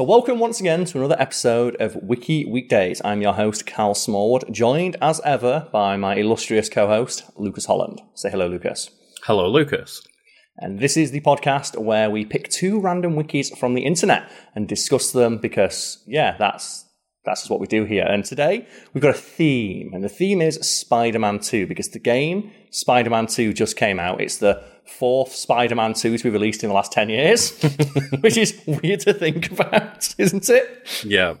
So, welcome once again to another episode of Wiki Weekends. I'm your host, Karl Smallwood, joined as ever by my illustrious co host, Lucas Holland. Say hello, Lucas. Hello, Lucas. And this is the podcast where we pick two random wikis from the internet and discuss them because, yeah, that's that's just what we do here. And today we've got a theme, and the theme is Spider Man 2 because the game Spider Man 2 just came out. It's the fourth Spider Man 2 to be released in the last 10 years, which is weird to think about, isn't it? Yeah.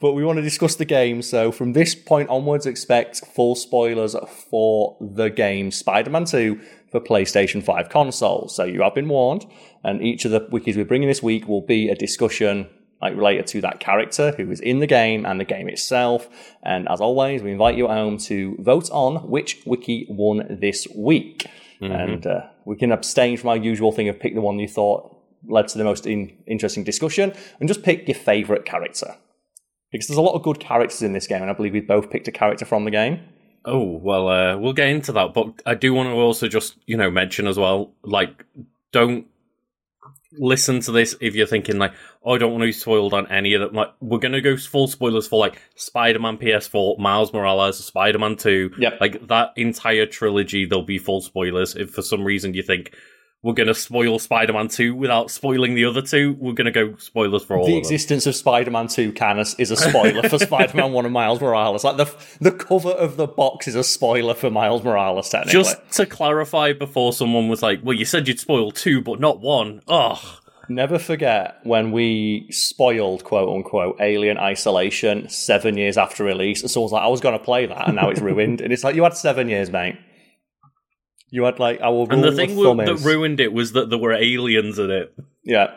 But we want to discuss the game, so from this point onwards, expect full spoilers for the game Spider Man 2 for PlayStation 5 consoles. So you have been warned, and each of the wikis we're bringing this week will be a discussion like related to that character who is in the game and the game itself. And as always, we invite you at home to vote on which wiki won this week. Mm-hmm. And uh, we can abstain from our usual thing of pick the one you thought led to the most in- interesting discussion and just pick your favourite character. Because there's a lot of good characters in this game, and I believe we both picked a character from the game. Oh, well, uh, we'll get into that, but I do want to also just, you know, mention as well, like, don't listen to this if you're thinking like, oh, I don't want to be spoiled on any of them. Like, we're gonna go full spoilers for like Spider-Man PS4, Miles Morales, Spider-Man 2. Yep. Like that entire trilogy, there'll be full spoilers. If for some reason you think we're gonna spoil Spider-Man 2 without spoiling the other two, we're gonna go spoilers for all the of existence of Spider-Man 2 can is is a spoiler for Spider-Man 1 and Miles Morales. Like the the cover of the box is a spoiler for Miles Morales, technically. Just to clarify before someone was like, Well, you said you'd spoil two, but not one. Ugh. Never forget when we spoiled, quote unquote, Alien Isolation seven years after release. And someone's like, I was going to play that, and now it's ruined. and it's like, you had seven years, mate. You had like our And the thing with thumb that is, ruined it was that there were aliens in it. yeah,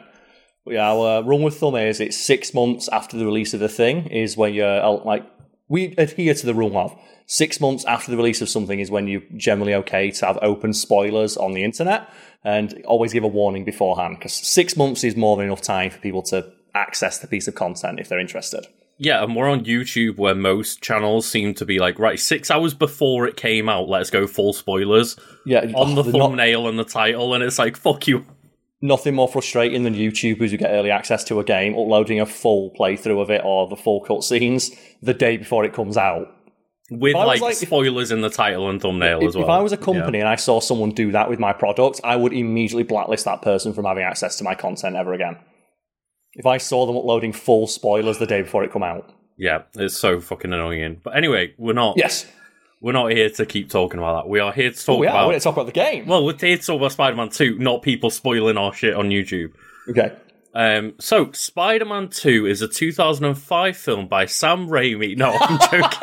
yeah. Our rule with thumb is it's six months after the release of the thing is when you're uh, like we adhere to the rule of six months after the release of something is when you're generally okay to have open spoilers on the internet and always give a warning beforehand because six months is more than enough time for people to access the piece of content if they're interested. Yeah, and we're on YouTube where most channels seem to be like, right, six hours before it came out, let's go full spoilers Yeah, on oh, the oh, not- thumbnail and the title, and it's like, fuck you. nothing more frustrating than YouTubers who get early access to a game uploading a full playthrough of it or the full cutscenes the day before it comes out. With like, like- spoilers in the title and thumbnail If, as well. if I was a company and I saw someone do that with my product, I would immediately blacklist that person from having access to my content ever again. If I saw them uploading full spoilers the day before it come out. Yeah, it's so fucking annoying. But anyway, we're not Yes. we're not here to keep talking about that. We are here to talk we are. about We're going to talk about the game. Well, we're here to talk about Spider Man 2, not people spoiling our shit on YouTube. Okay. Um, so, Spider Man 2 is a 2005 film by Sam Raimi. No, I'm joking.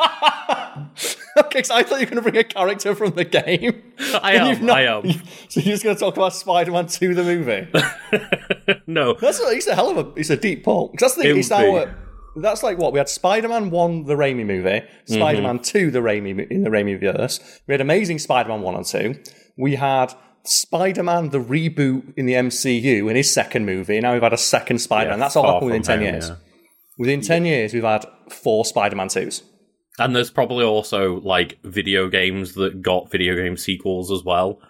okay, so I thought you were going to bring a character from the game. I am, not- I am. So you're just going to talk about Spider-Man 2, the movie? no, That's a, it's a hell of a it's a deep pull. that's the It it's our that's like what we had Spider-Man one, the Raimi movie, mm-hmm. Spider-Man two, the Raimi in the Raimi verse. We had Amazing Spider-Man one and two. We had Spider-Man the reboot in the MCU in his second movie. And now we've had a second Spider-Man. Yeah, that's all happened within ten home, years. yeah. Within ten years, we've had four Spider-Man twos. And there's probably also like video games that got video game sequels as well.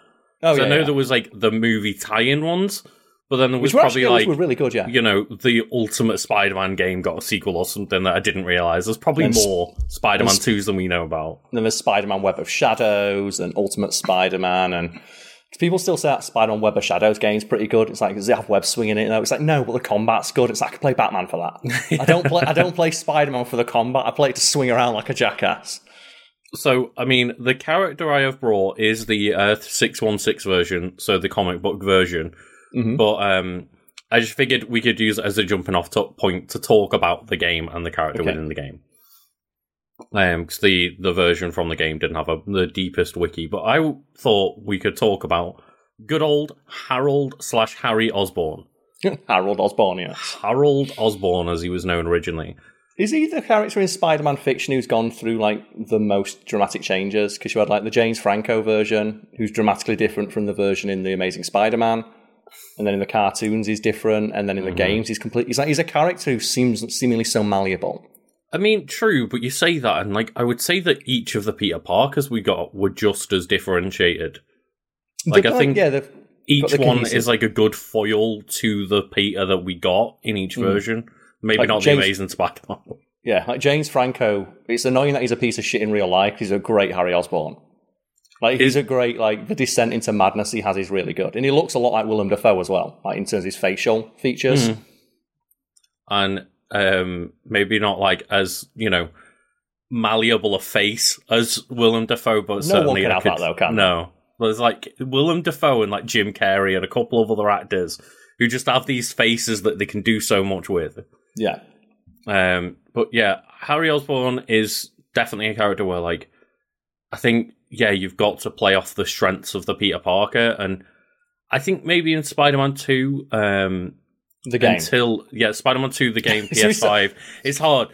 Oh so yeah, I know yeah. there was like the movie tie-in ones, but then there was which probably actually like really good. Yeah, you know the Ultimate Spider-Man game got a sequel or something that I didn't realize. There's probably And more Spider-Man and s- twos than we know about. And then there's Spider-Man Web of Shadows and Ultimate Spider-Man and people still say that Spider-Man Web of Shadows game's pretty good. It's like does it have web swinging in it? It's like no, but the combat's good. It's like I could play Batman for that. I don't play I don't play Spider-Man for the combat. I play it to swing around like a jackass. So, I mean, the character I have brought is the Earth 616 version, so the comic book version. Mhm. But um, I just figured we could use it as a jumping off to- point to talk about the game and the character Okay. within the game. Um, 'cause the, the version from the game didn't have a, the deepest wiki, but I thought we could talk about good old Harold slash Harry Osborn. Harold Osborn, yes. Harold Osborn, as he was known originally. Is he the character in Spider-Man fiction who's gone through like the most dramatic changes? Because you had like the James Franco version, who's dramatically different from the version in the Amazing Spider-Man, and then in the cartoons he's different, and then in the games he's complete. He's like he's a character who seems seemingly so malleable. I mean, true, but you say that, and like I would say that each of the Peter Parkers we got were just as differentiated. Like, They've I got- think yeah, they've Each the one cohesive- is like a good foil to the Peter that we got in each Mm. version. Maybe Like not James- the Amazing Spider-Man. Yeah, like James Franco. It's annoying that he's a piece of shit in real life. He's a great Harry Osborn. Like he's a great like the descent into madness he has is really good, and he looks a lot like Willem Dafoe as well, like in terms of his facial features. Mhm. and um, maybe not like as you know malleable a face as Willem Dafoe, but No one certainly can I could- that though, can no. There's like Willem Dafoe and like Jim Carrey and a couple of other actors who just have these faces that they can do so much with. Yeah, Um, but yeah, Harry Osborn is definitely a character where, like, I think, yeah, you've got to play off the strengths of the Peter Parker, and I think maybe in Spider-Man Two, um, the game. until yeah, Spider-Man Two, the game PS5, it's hard.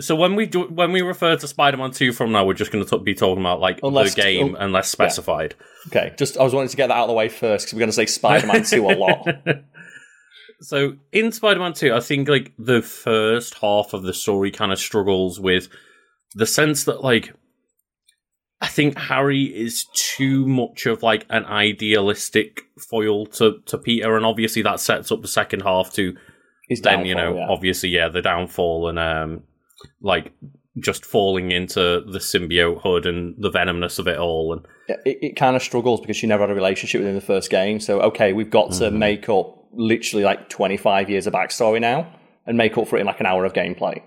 So when we do, when we refer to Spider-Man Two from now, we're just going to be talking about like Unless- the game, un- unless specified. Okay, just I was wanting to get that out of the way first because we're going to say Spider-Man Two a lot. so in Spider-Man 2, I think like the first half of the story kind of struggles with the sense that like I think Harry is too much of like an idealistic foil to, to Peter, and obviously that sets up the second half to He's then, you know, yeah. obviously, yeah, the downfall and um like just falling into the symbiote hood and the venomness of it all and it, it kind of struggles because she never had a relationship within the first game. So okay, we've got to Mhm. make up literally like 25 years of backstory now and make up for it in like an hour of gameplay.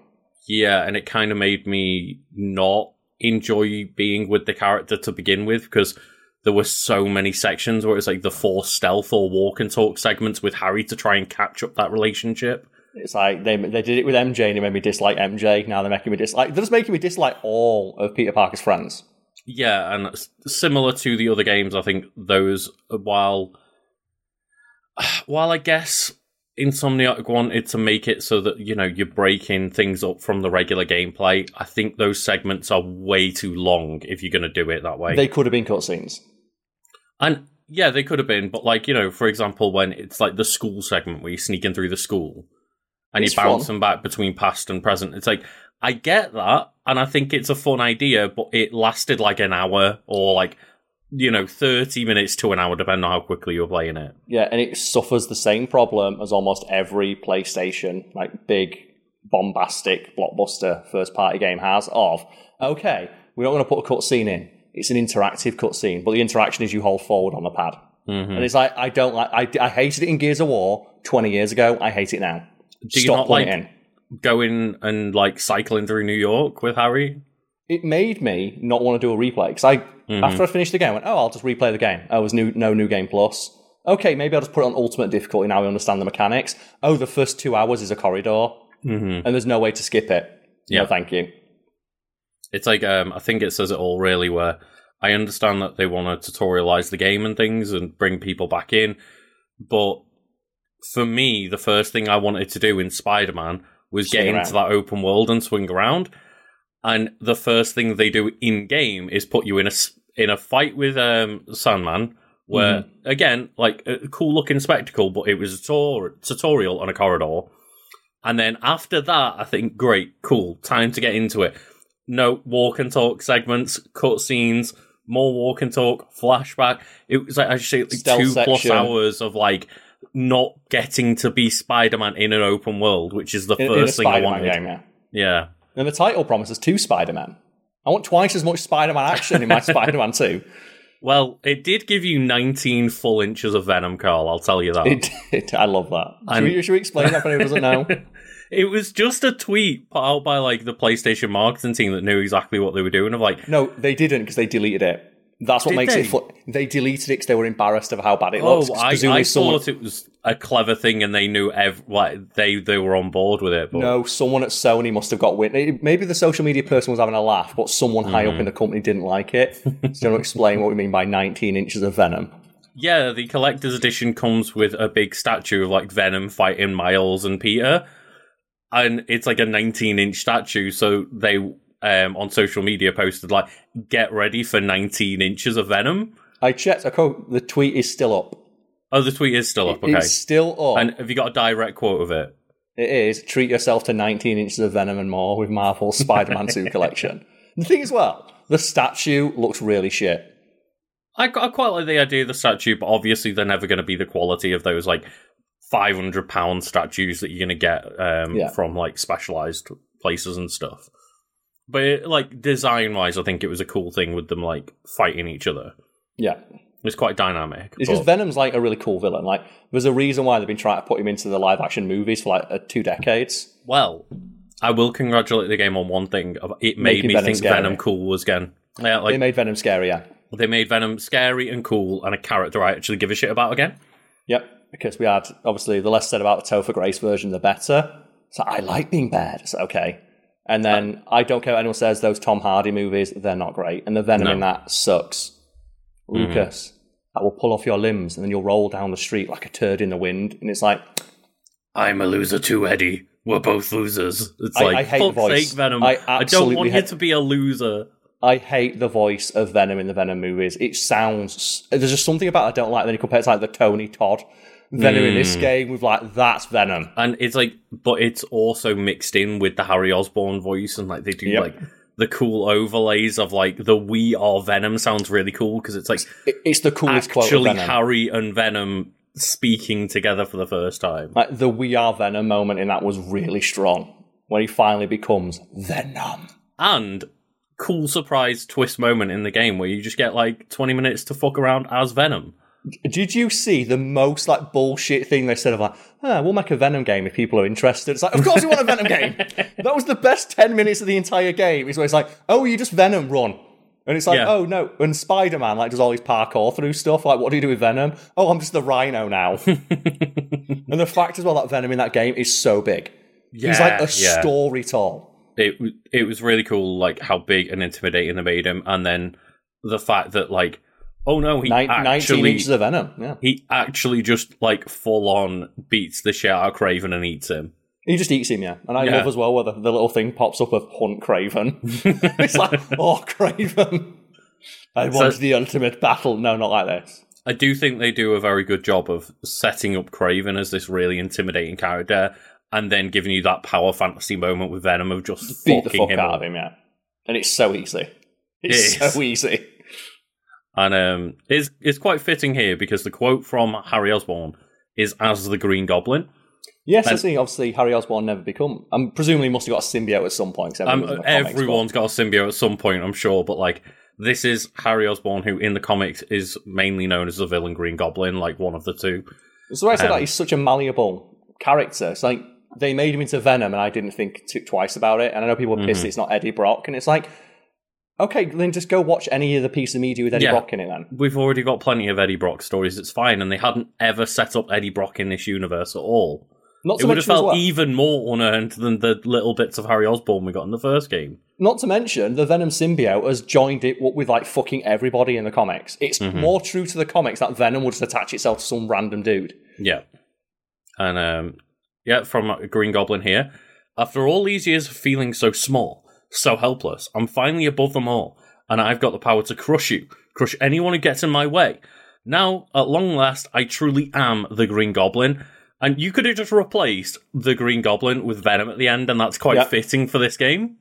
Yeah, and it kind of made me not enjoy being with the character to begin with because there were so many sections where it's like the forced stealth or walk and talk segments with Harry to try and catch up that relationship. It's like they they did it with MJ and it made me dislike MJ. Now they're making me dislike. They're just making me dislike all of Peter Parker's friends. Yeah, and similar to the other games, I think those while while I guess Insomniac wanted to make it so that you know you're breaking things up from the regular gameplay, I think those segments are way too long if you're going to do it that way. They could have been cutscenes. And yeah, they could have been, but like you know, for example, when it's like the school segment where you're sneaking through the school and It's you're fun. bouncing back between past and present, it's like I get that, and I think it's a fun idea, but it lasted like an hour or like you know thirty minutes to an hour, depending on how quickly you're playing it. Yeah, and it suffers the same problem as almost every PlayStation, like big, bombastic, blockbuster first party game has of, okay, we're not going to put a cutscene in. It's an interactive cutscene, but the interaction is you hold forward on the pad. Mm-hmm. And it's like, I don't like, I, I hated it in Gears of War 20 years ago. I hate it now. Do you Stop not putting like in. going and like cycling through New York with Harry? It made me not want to do a replay because I, Mhm. after I finished the game, I went, oh, I'll just replay the game. Oh, there's new, no new game plus. Okay, maybe I'll just put it on ultimate difficulty now I understand the mechanics. Oh, the first two hours is a corridor. Mm-hmm. and there's no way to skip it. Yeah. No, thank you. It's like um, I think it says it all really. Where I understand that they want to tutorialize the game and things and bring people back in, but for me, the first thing I wanted to do in Spider Man was Swing get around. into that open world and swing around. And the first thing they do in game is put you in a in a fight with um, Sandman, where Mm-hmm. again, like a cool looking spectacle, but it was a tor- tutorial on a corridor. And then after that, I think, great, cool, time to get into it. No walk and talk segments, cutscenes, more walk and talk, flashback. It was like actually like Stealth two plus hours of like not getting to be Spider Man in an open world, which is the In, in first thing I Spider-Man wanted. game, yeah. Yeah. And the title promises two Spider-Man. I want twice as much Spider-Man action in my Spider-Man 2. Well, it did give you 19 full inches of Venom, Karl. I'll tell you that. It, it, I love that. Should we, should we explain that for anyone who doesn't know? it was just a tweet put out by like the PlayStation marketing team that knew exactly what they were doing. Of like, No, they didn't because they deleted it. That's what Did makes they? it fun. They deleted it because they were embarrassed of how bad it looks. oh, 'cause I, I someone, thought it was a clever thing, and they knew ev- like they they were on board with it. But No, someone at Sony must have got wind. Maybe the social media person was having a laugh, but someone high Mm-hmm. up in the company didn't like it. so, you want to explain what we mean by 19 inches of Venom? yeah, the collector's edition comes with a big statue of like Venom fighting Miles and Peter, and it's like a 19 inch statue. So they um, on social media posted like, "Get ready for 19 inches of Venom." I checked. I quote, the tweet is still up. Oh, the tweet is still up. Okay, It's still up. and have you got a direct quote of it? It is treat yourself to 19 inches of Venom and more with Marvel's Spider-Man 2 collection. The thing as well, the statue looks really shit. I, I quite like the idea of the statue, but obviously they're never going to be the quality of those like five hundred pound statues that you're gonna get um, Yeah. from like specialized places and stuff. But it, like design wise, I think it was a cool thing with them like fighting each other. Yeah. It's quite dynamic. It's but- because Venom's like a really cool villain. Like, there's a reason why they've been trying to put him into the live action movies for like uh, two decades. Well, I will congratulate the game on one thing. It made Making me Venom think scary. Venom cool was again. Yeah, like they made Venom scary, yeah. they made Venom scary and cool and a character I actually give a shit about again. Yep. Because we had, obviously, the less said about the Topher Grace version, the better. So I like being bad. So, okay. And then I don't care what anyone says, those Tom Hardy movies, they're not great. And the Venom No. in that sucks. Mm-hmm. Lucas, I will pull off your limbs and then you'll roll down the street like a turd in the wind. And it's like, I'm a loser too, Eddie. We're both losers. It's I- like I hate the fuck's voice. sake, Venom. I I, don't want you to be a loser. I hate the voice of Venom in the Venom movies. It sounds there's just something about it I don't like. Then you compare it to like the Tony Todd Venom in Hmm. this game with like that's Venom. And it's like, but it's also mixed in with the Harry Osborn voice, and like they do Yep. like the cool overlays of like the "We Are Venom" sounds really cool because it's like It- it's the coolest actually. Harry and Venom speaking together for the first time. like the "We Are Venom" moment in that was really strong when he finally becomes Venom. and cool surprise twist moment in the game where you just get like 20 minutes to fuck around as Venom. Did you see the most like bullshit thing they said of like, ah, we'll make a Venom game if people are interested? It's like, of course we want a Venom game. That was the best ten minutes of the entire game. Is where it's like, oh, you just Venom run. And it's like, Yeah. oh no. And Spider Man like does all his parkour through stuff. Like, what do you do with Venom? Oh, I'm just the Rhino now. and the fact as well that Venom in that game is so big. He's like a yeah. story tall. It it was really cool, like how big and intimidating they made him, and then the fact that like, oh no, he Nin- actually inches of Venom. Yeah, he actually just like full on beats the shit out of Kraven and eats him. he just eats him. Yeah, and I Yeah. love as well where the, the little thing pops up of Hunt Kraven. it's like, oh, Kraven. I want the ultimate battle. No, not like this. I do think they do a very good job of setting up Kraven as this really intimidating character, and then giving you that power fantasy moment with Venom of just Beat the fuck him out up. of him, yeah. And it's so easy. It's It so easy. And um, it's it's quite fitting here because the quote from Harry Osborn is as the Green Goblin. Yes, I see. Obviously, Harry Osborn never become. I'm presumably he must have got a symbiote at some point. Um, everyone's in comics, everyone's got a symbiote at some point, I'm sure, but like this is Harry Osborn, who in the comics is mainly known as the villain Green Goblin, like one of the two. So I said um, that he's such a malleable character. It's like they made him into Venom, and I didn't think twice about it. And I know people are pissed Mm-hmm. it's not Eddie Brock, and it's like, okay, then just go watch any of the piece of media with Eddie Yeah. Brock in it. Then We've already got plenty of Eddie Brock stories. It's fine, and they hadn't ever set up Eddie Brock in this universe at all. not It would have felt well, even more unearned than the little bits of Harry Osborn we got in the first game. not to mention the Venom symbiote has joined it with like fucking everybody in the comics. It's Mm-hmm. more true to the comics that Venom would just attach itself to some random dude. Yeah. And um yeah, from Green Goblin here. After all these years of feeling so small, so helpless, I'm finally above them all, and I've got the power to crush you, crush anyone who gets in my way. Now, at long last, I truly am the Green Goblin. And you could have just replaced the Green Goblin with Venom at the end, and that's quite Yeah. fitting for this game.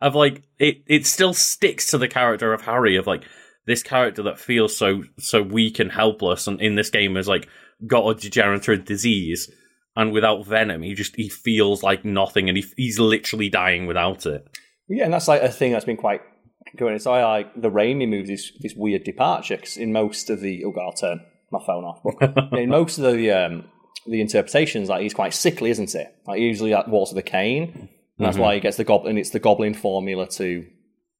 Of like it, it still sticks to the character of Harry of like this character that feels so so weak and helpless, and in this game has like got a degenerative disease, and without Venom, he just he feels like nothing, and he, he's literally dying without it. Yeah, and that's like a thing that's been quite going. So I like the Raimi moves this this weird departure 'cause in most of the oh god, I'll turn my phone off. But in most of the um, the interpretations, like he's quite sickly, isn't he? Like usually that Waltz of the Cane, and that's why he gets the goblin. It's the goblin formula to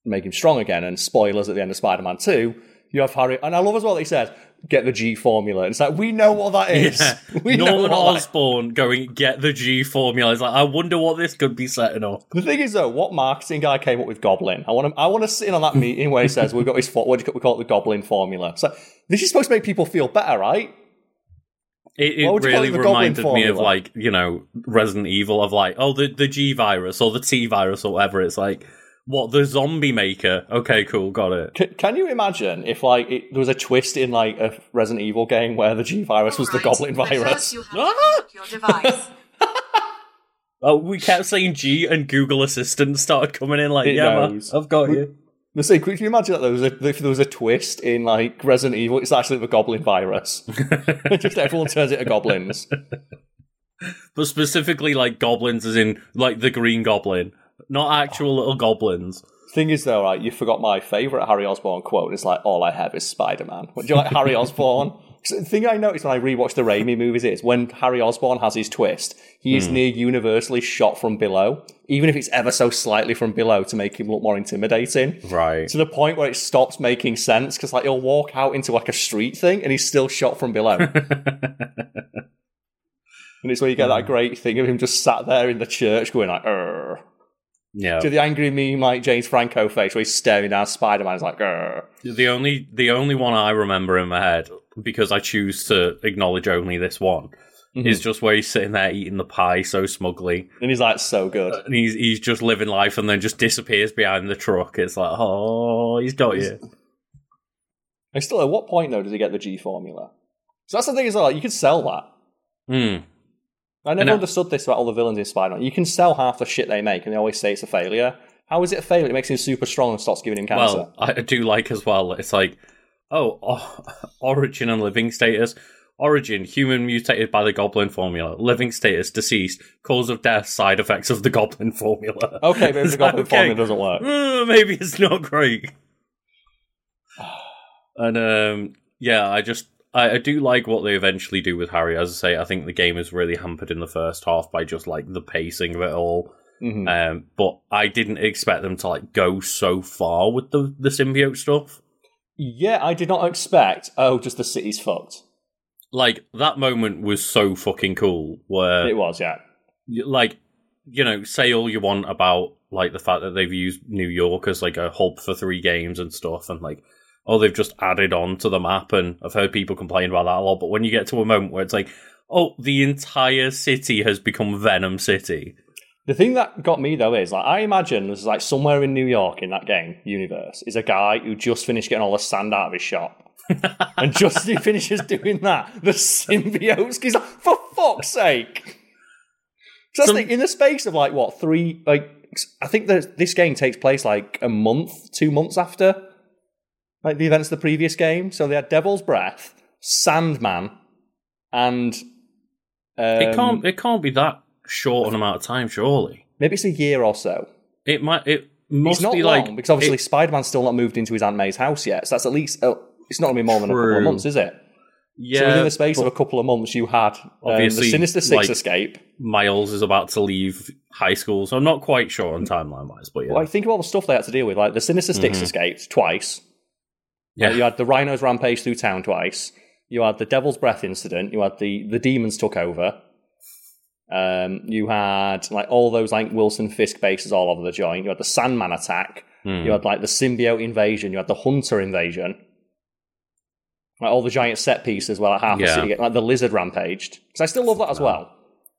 make him strong again. And spoilers at the end of Spider Man Two, you have Harry, and I love as well that he says, "Get the G formula." And it's like we know what that is. We know Norman Osborn going get the G formula. It's like I wonder what this could be setting up. The thing is, though, what marketing guy came up with Goblin? I want to, I want to sit in on that meeting where he says we've got his, what do you, we call it, the Goblin formula. So this is supposed to make people feel better, right? It, it would you call really it reminded me of like you know Resident Evil of like oh the the G virus or the T virus or whatever. It's like what the zombie maker. Okay, cool, got it. C- can you imagine if like it, there was a twist in like a Resident Evil game where the G virus was the Goblin virus? First you have to Ah! your device. Oh, we kept saying G and Google Assistant started coming in like It yeah, man. I've got you. The say, could you imagine that there was a if there was a twist in like Resident Evil? It's actually the Goblin virus. Just everyone turns it into goblins. but specifically like goblins, as in like the Green Goblin, not actual little goblins. Thing is, though, right? You forgot my favorite Harry Osborn quote. It's like, "All I have is Spider Man." Do you like Harry Osborn? The thing I noticed when I rewatched the Raimi movies is when Harry Osborn has his twist, he is hmm. near universally shot from below, even if it's ever so slightly from below to make him look more intimidating. Right. To the point where it stops making sense because like he'll walk out into like a street thing and he's still shot from below. and it's where you get that hmm. great thing of him just sat there in the church going like, "Urgh." Yeah. To the angry meme like James Franco face where he's staring down Spider Man. He's like, "Urgh." The only the only one I remember in my head because I choose to acknowledge only this one is just where he's sitting there eating the pie so smugly, and he's like, so good. and he's he's just living life, and then just disappears behind the truck. It's like, oh, he's got you. I still, at what point though does he get the G formula? So that's the thing is like You could sell that. Hmm. I never understood this about all the villains in Spider-Man. You can sell half the shit they make, and they always say it's a failure. How is it a failure? It makes him super strong and stops giving him cancer. Well, I do like as well. It's like, oh, oh, origin and living status. Origin, human mutated by the goblin formula. Living status, deceased. Cause of death, side effects of the goblin formula. okay, maybe the Goblin okay. formula doesn't work. Uh, maybe it's not great. and um, yeah, I just I, I do like what they eventually do with Harry. As I say, I think the game is really hampered in the first half by just like the pacing of it all. Mhm. Um, but I didn't expect them to like go so far with the the symbiote stuff. Yeah, I did not expect. Oh, just the city's fucked. Like that moment was so fucking cool. Where It was, yeah. like you know say all you want about like the fact that they've used new york as like a hub for three games and stuff and like oh they've just added on to the map and i've heard people complain about that a lot but when you get to a moment where it's like oh the entire city has become venom city The thing that got me though is like I imagine there's like somewhere in New York in that game universe is a guy who just finished getting all the sand out of his shop. and just as he finishes doing that, the symbiotes he's like, for fuck's sake. So that's Some- thing, in the space of like what, three like I think that this game takes place like a month, two months after like the events of the previous game. So they had Devil's Breath, Sandman, and um, it can't it can't be that short an amount of time surely maybe it's a year or so. it might it must It's not be long like because obviously it- Spider-Man's still not moved into his Aunt May's house yet. So that's at least uh, it's not going to be more than a couple of months, is it? yeah so within the space of a couple of months, you had um, the Obviously, Sinister Six like- escape. miles is about to leave high school so i'm not quite sure on timeline wise but yeah Well, I think of all the stuff they had to deal with. Like the Sinister Six Mhm. escaped twice. Yeah You had the Rhinos rampage through town twice. You had the Devil's Breath incident. You had the the demons took over. Um, you had like all those like Wilson Fisk bases all over the joint. You had the Sandman attack. Hmm. You had like the symbiote invasion. You had the Hunter invasion. Like all the giant set pieces where like half the city, like the lizard rampaged. Because I still love that as well.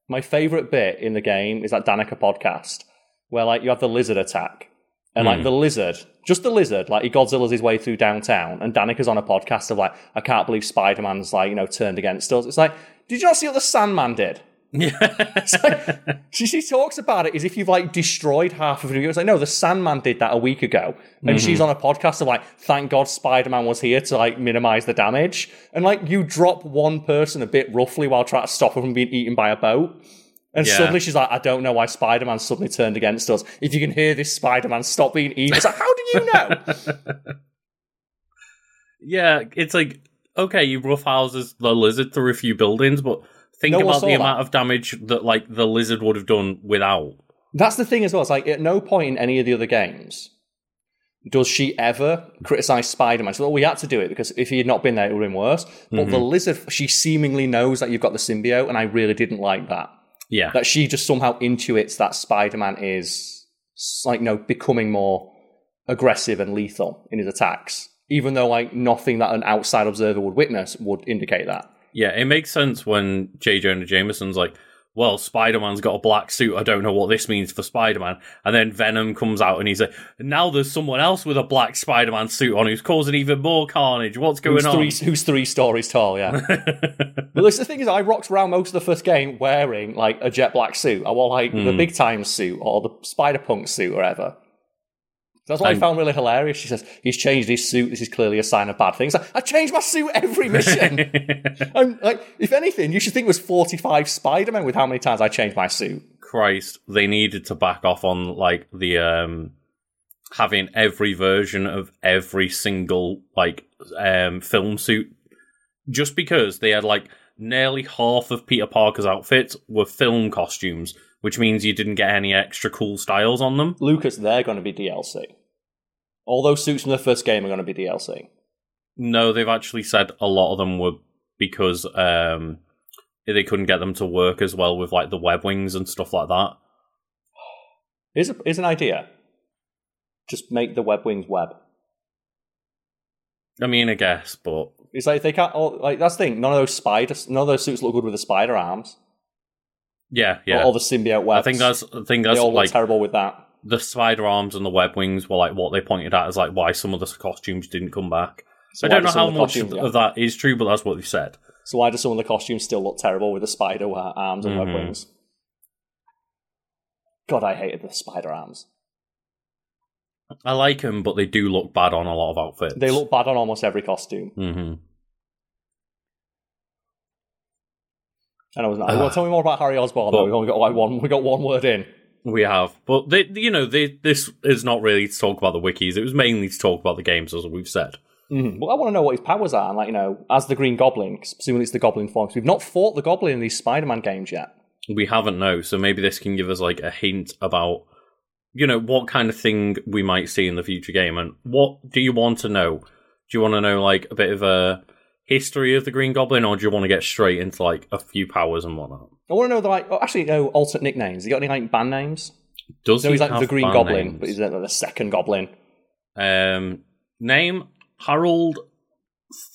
My favorite bit in the game is that Danikka podcast where like you have the lizard attack. And like Hmm. the lizard, just the lizard, like he Godzilla's his way through downtown, and Danikka's on a podcast of like, I can't believe Spider Man's like, you know, turned against us. It's like, did you not see what the Sandman did? yeah She, she talks about it as if you've like destroyed half of it. It's like, no, the Sandman did that a week ago. And she's on a podcast of like, thank God Spider Man was here to like minimize the damage. And like, you drop one person a bit roughly while trying to stop her from being eaten by a boat. And Yeah. suddenly she's like, I don't know why Spider Man suddenly turned against us. If you can hear this Spider Man, stop being evil. It's like, how do you know? Yeah, it's like okay, you roughhouses the lizard through a few buildings, but think No about the that. amount of damage that like the lizard would have done without. That's the thing as well. It's like at no point in any of the other games does she ever criticize Spider-Man. So well, we had to do it because if he had not been there, it would have been worse. But mm-hmm. the lizard, she seemingly knows that you've got the symbiote, and I really didn't like that. Yeah, That she just somehow intuits that Spider-Man is like, you know, becoming more aggressive and lethal in his attacks, even though like nothing that an outside observer would witness would indicate that. yeah, it makes sense when J. Jonah Jameson's like, "Well, Spider Man's got a black suit. I don't know what this means for Spider Man." And then Venom comes out and he's like, "Now there's someone else with a black Spider Man suit on who's causing even more carnage. What's going Who's on?" three, who's three stories tall? Yeah. Well, the thing is, I rocked around most of the first game wearing like a jet black suit. I wore like the Hmm. big time suit or the Spider Punk suit or whatever. That's what I found really hilarious. She says, he's changed his suit. This is clearly a sign of bad things. Like, I change my suit every mission. I'm like, if anything, you should think it was 45 Spider-Man with how many times I changed my suit. Christ, they needed to back off on like the um having every version of every single like um film suit just because they had like nearly half of Peter Parker's outfits were film costumes, which means you didn't get any extra cool styles on them. Lucas, they're going to be DLC. All those suits from the first game are going to be DLC. No, they've actually said a lot of them were because um they couldn't get them to work as well with like the web wings and stuff like that. Is here's an idea. Just make the web wings web. I mean, I guess, but It's like they can't. Oh, like that's the thing. None of those spiders. None of those suits look good with the spider arms. yeah, Or yeah. all the symbiote webs. I think that's I think they that's all look like terrible with that. The spider arms and the web wings were like what they pointed at as like why some of the costumes didn't come back. So I don't know how much costumes- of that is true, but that's what they said. So why do some of the costumes still look terrible with the spider arms and web Mhm. wings? God, I hated the spider arms. I like them, but they do look bad on a lot of outfits. They look bad on almost every costume. Mm-hmm. And I was not. well, tell me more about Harry Osborn. though. We've only got like one. We got one word in. We have, but they, you know, they, this is not really to talk about the wikis. It was mainly to talk about the games, as we've said. Mm-hmm. Well, I want to know what his powers are. And like you know, as the Green Goblin, presumably it's the Goblin form. we've not fought the Goblin in these Spider-Man games yet. We haven't no, so maybe this can give us like a hint about, you know, what kind of thing we might see in the future game, and what do you want to know? Do you want to know like a bit of a history of the Green Goblin, or do you want to get straight into like a few powers and whatnot? I want to know the like. Oh, actually, no alternate nicknames. You got any like band names? Does So he he's like have the Green Goblin, names? but he's like the second Goblin. um, name Harold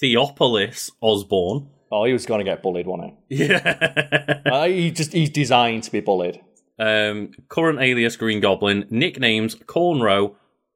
Theopolis Osborn. Oh, he was going to get bullied, wasn't Yeah. he? uh, he just he's designed to be bullied. um, current alias Green Goblin. Nicknames Cornrow.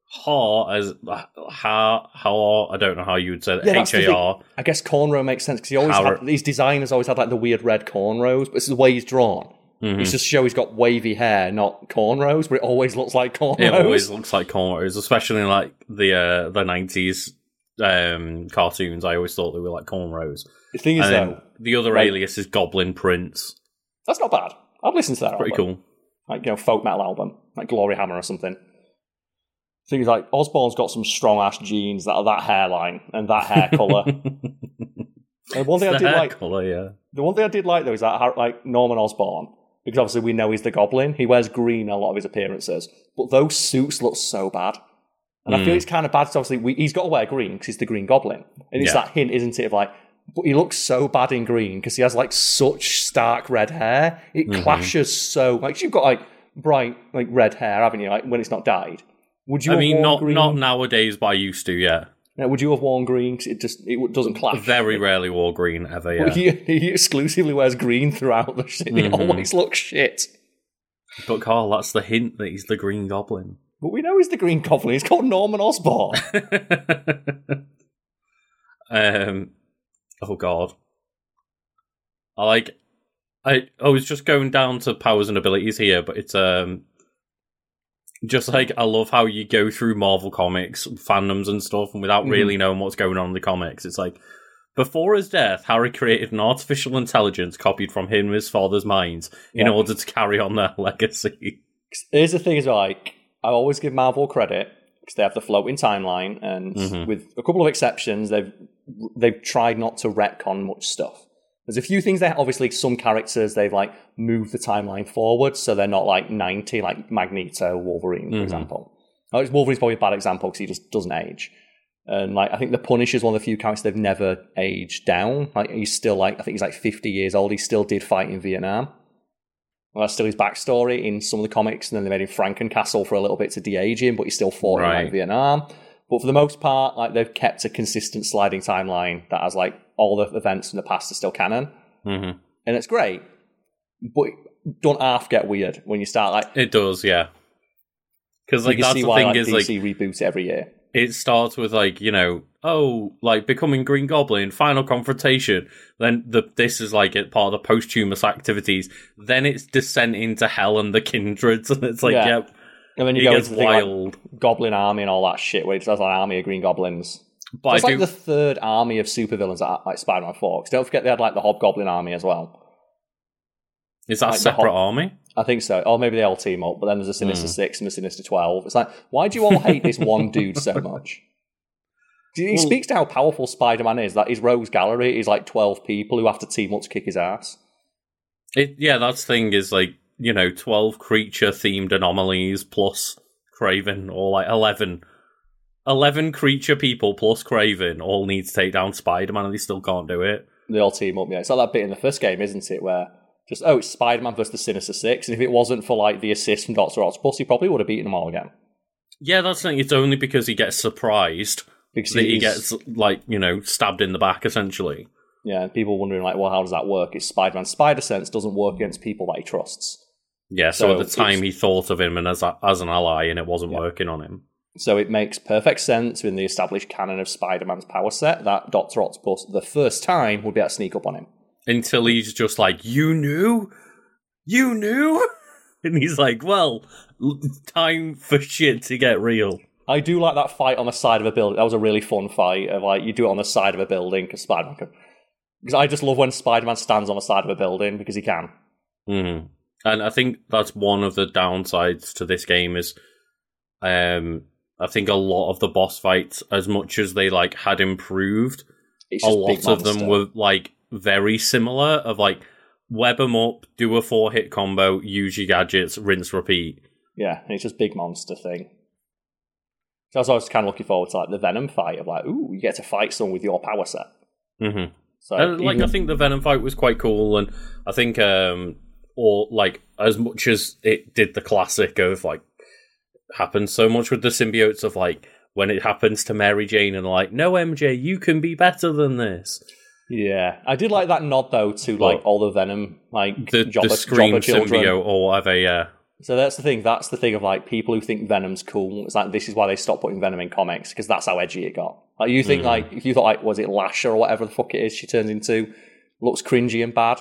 Har as Har Har. I don't know how you would say that. Yeah, the H A R. I guess cornrow makes sense because he always Howard. had, these designers always had like the weird red cornrows, but this is the way he's drawn. Mhm. It's just show he's got wavy hair, not cornrows, but it always looks like cornrows. It always looks like cornrows, especially in like the uh, the nineties um, cartoons. I always thought they were like cornrows. the thing is, though, the other Right. alias is Goblin Prince. that's not bad. I'd listen to that. Pretty album. cool. Like you know, folk metal album, like Gloryhammer or something. Things like Osborn's got some strong ass genes that are that hairline and that hair color. and one thing I The did hair like, colour, yeah. the one thing I did like though is that how- like Norman Osborn, because obviously we know he's the Goblin. He wears green in a lot of his appearances, but those suits look so bad. And I feel Mm. it's kind of bad. 'cause obviously, we, he's got to wear green because he's the Green Goblin, and it's Yeah. that hint, isn't it? Of like, but he looks so bad in green because he has like such stark red hair. It Mhm. clashes so. Like you've got like bright like red hair, haven't you? Like when it's not dyed. Would you? I mean, not green? not nowadays, but I used to. Yeah, Yeah, would you have worn green? 'Cause it just it doesn't clash. very rarely wore green ever. Yeah, he, he exclusively wears green throughout the shit. He Mhm. always looks shit. but Karl, that's the hint that he's the Green Goblin. But we know he's the Green Goblin. He's called Norman Osborn. um, oh god, I like. I I was just going down to powers and abilities here, but it's um, just like I love how you go through Marvel comics fandoms and stuff, and without Mhm. really knowing what's going on in the comics, it's like. Before his death, Harry created an artificial intelligence copied from him and his father's minds in Yeah. order to carry on their legacy. Here's the thing: is like I always give Marvel credit because they have the floating timeline, and Mhm. with a couple of exceptions, they've they've tried not to retcon much stuff. There's a few things that obviously some characters they've like moved the timeline forward, so they're not like 90, like Magneto, Wolverine, for Mhm. example. Oh, Wolverine's probably a bad example because he just doesn't age. And like I think the Punisher's one of the few characters they've never aged down. Like he's still like I think he's like 50 years old. He still did fight in Vietnam. Well, that's still his backstory in some of the comics, and then they made him Frankencastle for a little bit to de-age him, but he still fought in like Vietnam. But for the most part, like they've kept a consistent sliding timeline that has like all the events from the past are still canon, hmm and it's great. But don't half get weird when you start like. It does, yeah. Because like that's the why thing like, is like DC reboots every year. it starts with like you know oh like becoming green goblin final confrontation then the this is like it part of the posthumous activities then it's descent into hell and the kindreds and it's like Yeah. yep And then you It go gets into the thing like wild. Goblin Army and all that shit, where it has an army of Green Goblins. but it's I like the third army of supervillains at like Spider-Man 4. 'Cause don't forget they had like the Hobgoblin army as well. is that a like the separate whole- army? I think so. Or maybe they all team up, but then there's a Sinister Hmm. Six and a Sinister Twelve. It's like, why do you all hate this one dude so much? He Well- speaks to how powerful Spider-Man is. That his rogues gallery is like twelve people who have to team up to kick his ass. It, yeah, that's the thing is like you know twelve creature themed anomalies plus Kraven, or like 11, 11 creature people plus Kraven all need to take down Spider Man, and they still can't do it. They all team up. Yeah, it's like that bit in the first game, isn't it? Where just oh, it's Spider-Man versus the Sinister Six, and if it wasn't for like the assist from Doctor Octopus, he probably would have beaten them all again. Yeah, that's the thing. It's only because he gets surprised Because that he gets like you know stabbed in the back essentially. yeah, people wondering like, well, how does that work? It's Spider-Man. Spider Sense doesn't work against people that he trusts. Yeah, so, So at the time he thought of him and as a, as an ally, and it wasn't Yeah. working on him. So it makes perfect sense in the established canon of Spider-Man's power set that Doctor Octopus, the first time, would be able to sneak up on him. Until he's just like, "You knew, you knew," and he's like, "Well, time for shit to get real." I do like that fight on the side of a building. That was a really fun fight. Of like you do it on the side of a building because Spider-Man can. Because I just love when Spider-Man stands on the side of a building because he can. hmm And I think that's one of the downsides to this game is, um, I think a lot of the boss fights, as much as they like had improved, a lot of them were like very similar. Of like web them up, do a four hit combo, use your gadgets, rinse, repeat. Yeah, and it's just big monster thing. So I was kind of looking forward to like the Venom fight of like, ooh, you get to fight someone with your power set. Mm-hmm. So Uh, like even- I think the Venom fight was quite cool, and I think um or like as much as it did the classic of like happens so much with the symbiotes of like when it happens to Mary Jane and like no MJ you can be better than this yeah, I did like that nod though to like all the Venom like the Jobber, the Scream symbiote or whatever yeah So that's the thing. That's the thing of like people who think Venom's cool. It's like this is why they stopped putting Venom in comics because that's how edgy it got. Like you think Mhm. like if you thought like was it Lasher or whatever the fuck it is she turns into looks cringy and bad.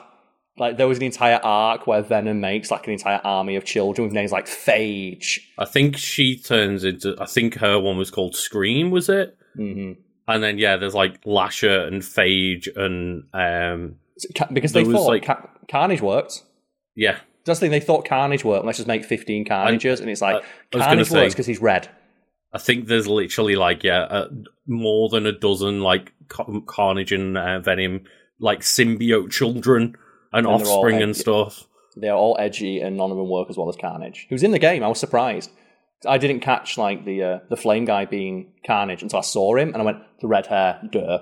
Like there was an entire arc where Venom makes like an entire army of children with names like Phage. I think she turns into I think her one was called Scream was it hmm and then yeah there's like Lasher and Phage and um because they thought like- Ca- Carnage worked. yeah That's the thing. They thought Carnage worked. Let's just make fifteen Carnages, and it's like I Carnage say- works because he's red. I think there's literally like yeah, uh, more than a dozen like Carnage and uh, Venom like symbiote children and, offspring and stuff. They're all edgy, and none of them work as well as Carnage. Who was in the game? I was surprised. I didn't catch like the uh, the flame guy being Carnage until I saw him, and I went the red hair, duh.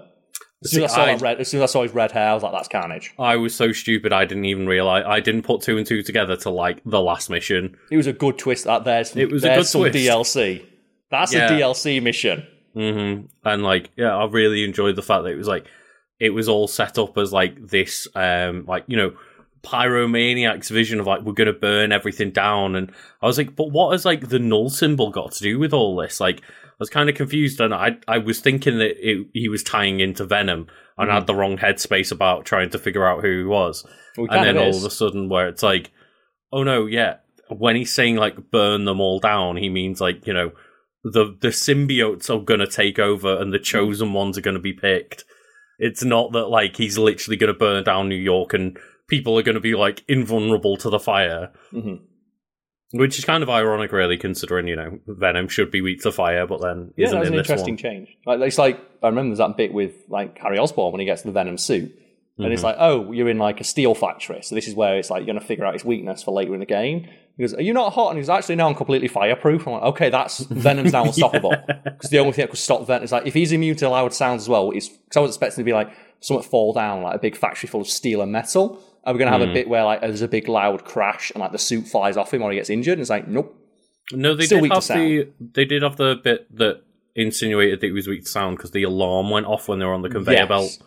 As soon as I saw I- red, as soon as I saw his red hair, I was like, "That's Carnage." I was so stupid I didn't even realize I didn't put two and two together to like the last mission. It was a good twist. That there's It was a good some twist. DLC. That's Yeah. a DLC mission. hmm And like yeah, I really enjoyed the fact that it was like it was all set up as like this um like you know pyromaniac's vision of like we're gonna burn everything down. And I was like but what has like the null symbol got to do with all this? Like I was kind of confused and I I was thinking that it, he was tying into Venom and I had the wrong headspace about trying to figure out who he was. Well, and then all of a sudden where it's like oh no yeah when he's saying like burn them all down he means like you know the the symbiotes are going to take over and the chosen ones are going to be picked it's not that like he's literally going to burn down new york and people are going to be like invulnerable to the fire Mhm. which is kind of ironic really considering you know venom should be weak to fire but then Yeah, isn't that in an this interesting one change. Like it's like I remember there's that bit with like Harry Osborn when he gets the Venom suit, and Mm-hmm. it's like, oh, you're in like a steel factory, so this is where it's like you're gonna figure out his weakness for later in the game. He goes, "Are you not hot?" And he's actually now I'm completely fireproof. I'm like, okay, that's Venom's now unstoppable because the only thing that could stop Venom is like if he's immune to loud sounds as well. Is because I was expecting to be like something fall down like a big factory full of steel and metal. Are we gonna have Mm. a bit where like there's a big loud crash and like the suit flies off him or he gets injured? And it's like, nope. no they Still did have the they did have the bit that insinuated that it was weak to sound because the alarm went off when they were on the conveyor Yes. belt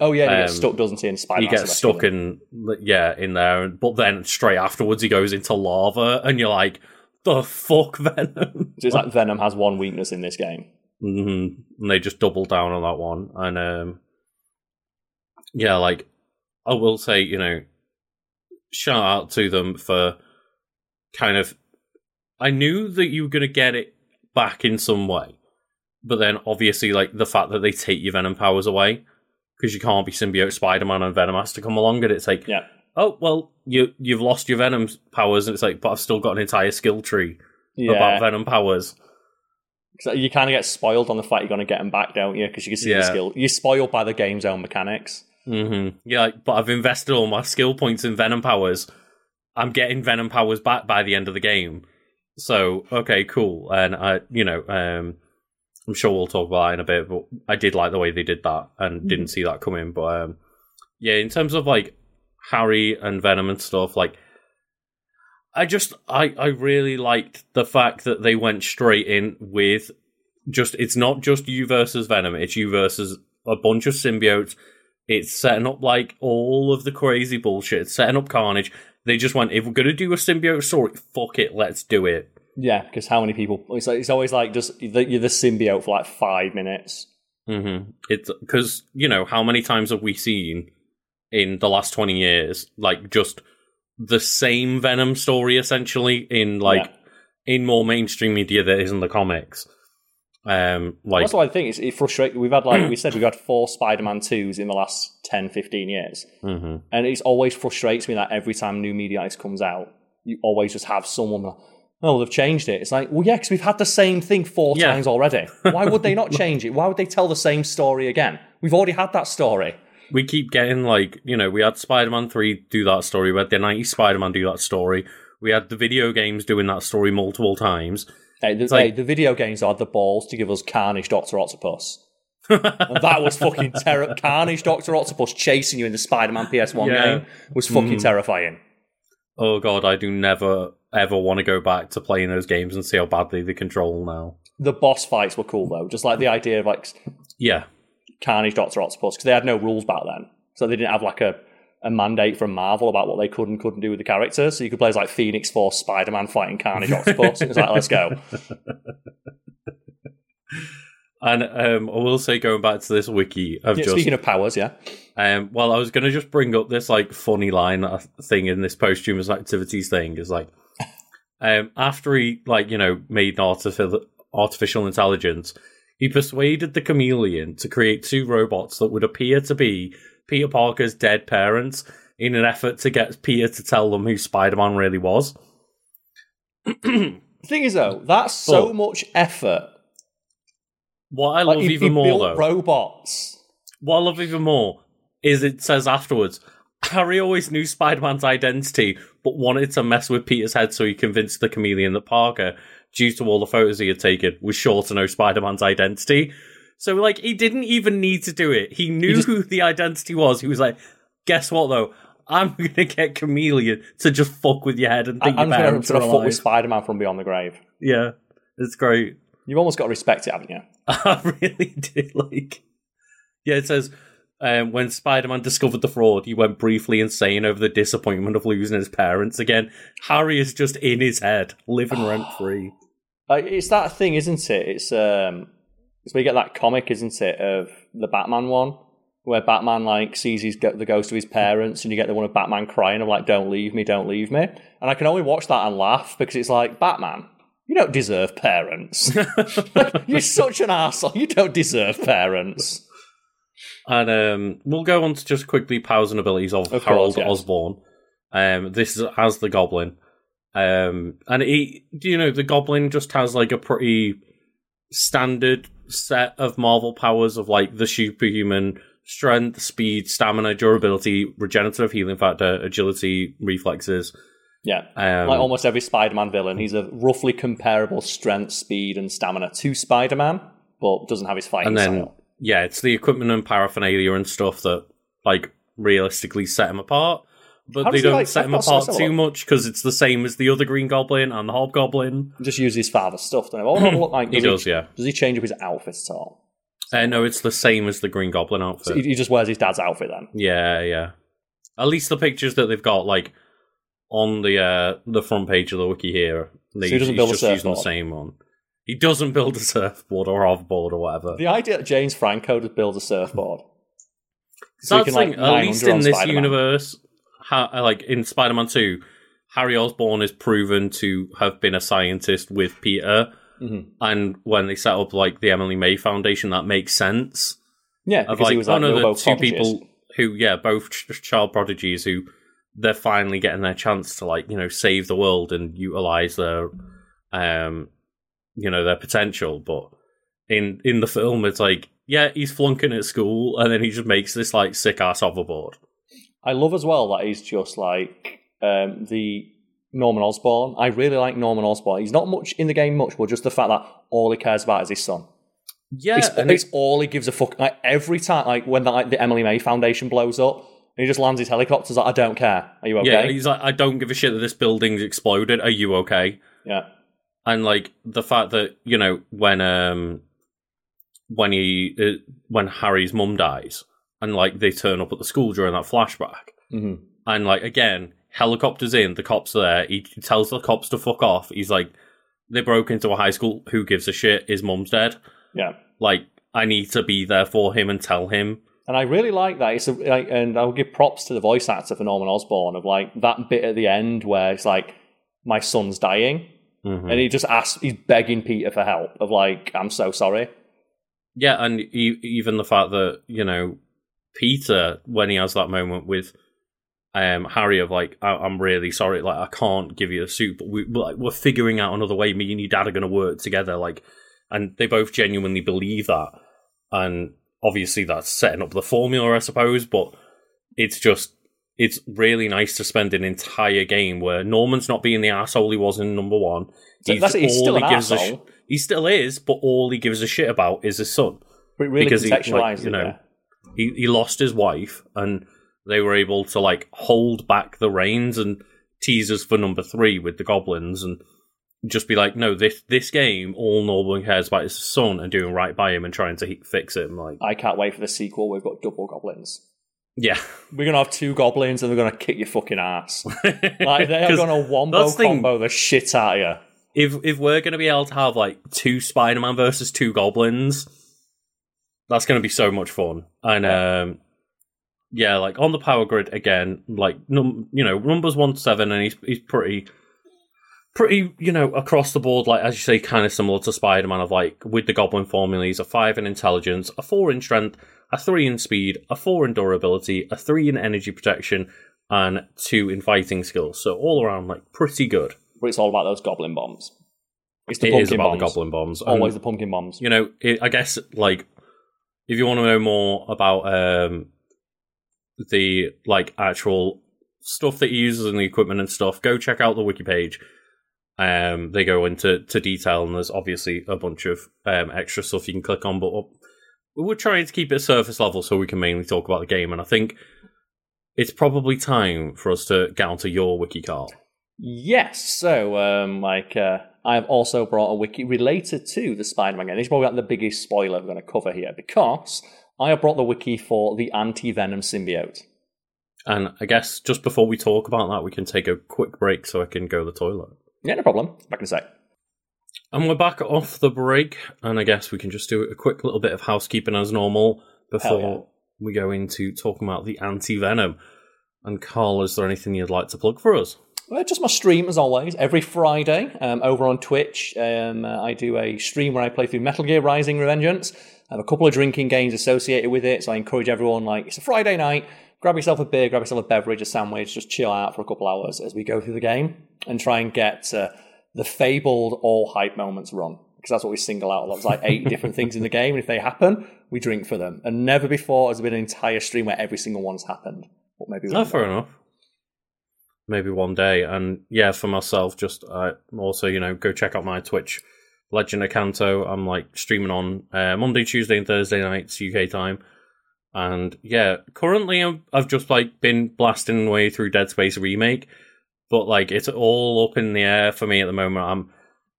Oh yeah, he gets Um, stuck, doesn't he? In Spider-Man. he gets stuck in yeah in there but then straight afterwards he goes into lava and you're like the fuck venom So it's like Venom has one weakness in this game. hmm and they just double down on that one and um yeah like i will say you know shout out to them for kind of I knew that you were going to get it back in some way, but then obviously, like the fact that they take your Venom powers away because you can't be symbiote Spider Man and Venom has to come along, and it's like, Yeah. oh well, you you've lost your Venom powers, and it's like, but I've still got an entire skill tree Yeah. about Venom powers. you kind of get spoiled on the fact you're going to get them back, don't you? Because you can see Yeah. the skill. You're spoiled by the game's own mechanics. hmm Yeah, like, but I've invested all my skill points in Venom powers. I'm getting Venom powers back by the end of the game. So okay, cool. And I, you know, um, I'm sure we'll talk about that in a bit. But I did like the way they did that, and didn't see that coming. But um, yeah, in terms of like Harry and Venom and stuff, like I just I I really liked the fact that they went straight in with just it's not just you versus Venom, it's you versus a bunch of symbiotes. It's setting up like all of the crazy bullshit. It's setting up Carnage. They just went, if we're gonna do a symbiote story, fuck it, let's do it. Yeah, because how many people? It's, like, it's always like just you're the symbiote for like five minutes. Mm-hmm. It's because you know how many times have we seen in the last twenty years, like just the same Venom story essentially in like Yeah. in more mainstream media that isn't the comics. Um, like That's what I think. It's it frustrating. We've had like we said, we've had four Spider-Man twos in the last 10, 15 years, mhm. and it always frustrates me that every time new media comes out, you always just have someone. Oh, they've changed it. It's like, well, yeah, because we've had the same thing four Yeah. times already. Why would they not change it? Why would they tell the same story again? We've already had that story. we keep getting like you know we had Spider-Man three do that story, we had the '90s Spider-Man do that story, we had the video games doing that story multiple times. Hey, the, like- hey, the video games had the balls to give us Carnage Doctor Octopus. and that was fucking terrible. Carnage Doctor Octopus chasing you in the Spider-Man PS1 Yeah. game was fucking Mm. terrifying. Oh god, I do never ever want to go back to playing those games and see how badly they control now. The boss fights were cool though, just like the idea of like Yeah, Carnage Doctor Octopus because they had no rules back then, so they didn't have like a, a mandate from Marvel about what they could and couldn't do with the characters. So you could play as like Phoenix Force, Spider-Man fighting Carnage Octopus. it's like let's go. and um, I will say, going back to this wiki of Yeah, just speaking of powers, yeah, Um, well, I was going to just bring up this like funny line uh, thing in this posthumous activities thing is like, um, after he like you know made an artificial artificial intelligence, he persuaded the chameleon to create two robots that would appear to be Peter Parker's dead parents in an effort to get Peter to tell them who Spider Man really was. the thing is though, that's so But- much effort. What I Like, love he, even he more though, robots. what I love even more is it says afterwards. Harry always knew Spider Man's identity, but wanted to mess with Peter's head so he convinced the chameleon that Parker, due to all the photos he had taken, was sure to know Spider Man's identity. So, like, he didn't even need to do it. He knew just- who the identity was. He was like, guess what, though? I'm going to get Chameleon to just fuck with your head and I, think I'm your going to fuck with. Spider-Man from Beyond the Grave. Yeah, it's great. You've almost got to respect it, haven't you? I really did like. Yeah, it says um, when Spider-Man discovered the fraud, he went briefly insane over the disappointment of losing his parents again. Harry is just in his head, living rent free. Like, it's that thing, isn't it? It's um, it's where you get that comic, isn't it, of the Batman one, where Batman like sees his the ghost of his parents, and you get the one of Batman crying of like, "Don't leave me, don't leave me," and I can only watch that and laugh because it's like Batman. You don't deserve parents. You're such an asshole. You don't deserve parents. And um, we'll go on to just quickly powers and abilities of, Of Harold course, yes. Osborn. Um, this is as the Goblin, um, and he, you know, the Goblin just has like a pretty standard set of Marvel powers of like the superhuman strength, speed, stamina, durability, regenerative healing factor, agility, reflexes. Yeah, Um, like almost every Spider-Man villain, he's a roughly comparable strength, speed, and stamina to Spider-Man, but doesn't have his fighting and then style. Yeah, it's the equipment and paraphernalia and stuff that like realistically set him apart. But How they don't like- set him apart too much because it's the same as the other Green Goblin and the Hobgoblin. Just use his father's stuff. Don't he? Oh, look like He does, yeah. Does he change up his outfit at all? Uh, no, it's the same as the Green Goblin outfit. So he, he just wears his dad's outfit then. yeah, yeah. At least the pictures that they've got, like on the uh, the front page of the wiki here, they, So he doesn't he's build a just using the same one. He doesn't build a surfboard or hoverboard or whatever. The idea that James Franco just build a surfboard. So can, thing, like, at least in this Spider-Man. universe, ha- like in Spider-Man Two, Harry Osborn is proven to have been a scientist with Peter, Mhm. and when they set up like the Emily May Foundation, that makes sense. Yeah, Of because like, he was like, they were the two prodigies. people who, yeah, both ch- child prodigies who they're finally getting their chance to like you know save the world and utilize their, um, you know their potential. But in in the film, it's like yeah, he's flunking at school, and then he just makes this like sick ass hoverboard. I love as well that he's just like um, the Norman Osborn. I really like Norman Osborn. He's not much in the game, much, but just the fact that all he cares about is his son. Yeah, It's, and it's all he gives a fuck. Like every time, like when the, like, the Emily May Foundation blows up, he just lands his helicopters. Like, I don't care. Are you okay? Yeah, he's like, I don't give a shit that this building's exploded. Are you okay? yeah. And like the fact that you know when um when he uh, when Harry's mum dies and like they turn up at the school during that flashback hmm and like again helicopters in the cops are there he tells the cops to fuck off he's like they broke into a high school who gives a shit his mum's dead Yeah. like I need to be there for him and tell him And I really like that. It's a, like, and I'll give props to the voice actor for Norman Osborn of like that bit at the end where it's like, my son's dying. Mhm. And he just asks, he's begging Peter for help of like, I'm so sorry. Yeah, and e- even the fact that you know Peter, when he has that moment with um, Harry, of like, I- I'm really sorry, like I can't give you the suit, but we, we're, like, we're figuring out another way. Me and your dad are going to work together, like, and they both genuinely believe that, and obviously that's setting up the formula, I suppose. But it's just, it's really nice to spend an entire game where Norman's not being the asshole he was in number one. So that's he's still he gives a sh- asshole. he still is, but all he gives a shit about is his son But it really because he, like, you know, there. he, he lost his wife and they were able to like hold back the reins and tease us for number three with the goblins and just be like, no, this this game, all Norman cares about is his son and doing right by him and trying to he- fix him. Like, I can't wait for the sequel. We've got double goblins. Yeah, We're gonna have two goblins and they're gonna kick your fucking ass. Like they are gonna wombo the thing. combo the shit out of you. if if we're gonna be able to have like two Spider Man versus two goblins, that's gonna be so much fun. And um, yeah, like on the power grid again, like num- you know numbers one to seven, and he's he's pretty pretty you know across the board. Like as you say, kind of similar to Spider Man of like with the Goblin formula, he's a five in intelligence, a four in strength, a three in speed, a four in durability, a three in energy protection, and two in fighting skills. So all around like pretty good. But it's all about those goblin bombs. It's the It pumpkin is about bombs. the goblin bombs. And, Always the pumpkin bombs. you know, it, I guess like if you want to know more about um, the like actual stuff that he uses and the equipment and stuff, go check out the wiki page. Um, they go into to detail, and there's obviously a bunch of um, extra stuff you can click on. But we're trying to keep it surface level so we can mainly talk about the game. And I think it's probably time for us to get onto your wiki, Karl. Yes. So, um, like, uh, I've also brought a wiki related to the Spider-Man game. This is probably not the biggest spoiler we're going to cover here because I have brought the wiki for the anti-venom symbiote. And I guess just before we talk about that, we can take a quick break so I can go to the toilet. Yeah, no problem. Back in a sec. And we're back off the break, and I guess we can just do a quick little bit of housekeeping as normal before Hell we go into talking about the anti venom. And Karl, is there anything you'd like to plug for us? Well, just my stream as always. Every Friday um, over on Twitch, um, uh, I do a stream where I play through Metal Gear Rising Revengeance. I have a couple of drinking games associated with it, so I encourage everyone. Like it's a Friday night, grab yourself a beer, grab yourself a beverage, a sandwich, just chill out for a couple hours as we go through the game and try and get uh, the fabled all hype moments wrong. Because that's what we single out. There's like eight different things in the game, and if they happen, we drink for them. And never before has there been an entire stream where every single one's happened. But maybe No, fair enough. Maybe one day. And yeah, for myself, just uh, also, you know, go check out my Twitch, Legend of Kanto. I'm like streaming on uh, Monday, Tuesday, and Thursday nights, UK time. And yeah, currently I'm, I've just like been blasting away through Dead Space Remake, but like it's all up in the air for me at the moment. I'm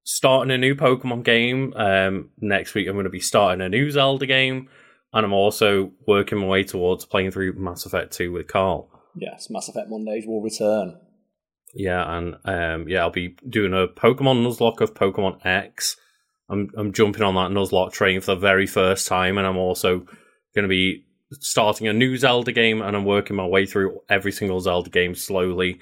starting a new Pokemon game. Um, next week I'm going to be starting a new Zelda game, and I'm also working my way towards playing through Mass Effect 2 with Karl. Yes, Mass Effect Mondays will return. Yeah, and um, yeah, I'll be doing a Pokemon Nuzlocke of Pokemon X. I'm I'm jumping on that Nuzlocke train for the very first time, and I'm also going to be starting a new Zelda game, and I'm working my way through every single Zelda game slowly.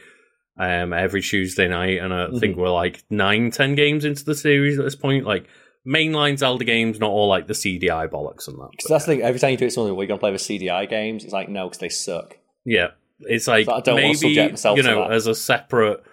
um, every Tuesday night, and I Mm-hmm. think we're like nine, ten games into the series at this point. Like mainline Zelda games, not all like the CDI bollocks and that. So that's the thing. Every time you do it, something we're going to play with CDI games. It's like no, because they suck. Yeah, it's like So I don't maybe subject myself you to know as a separate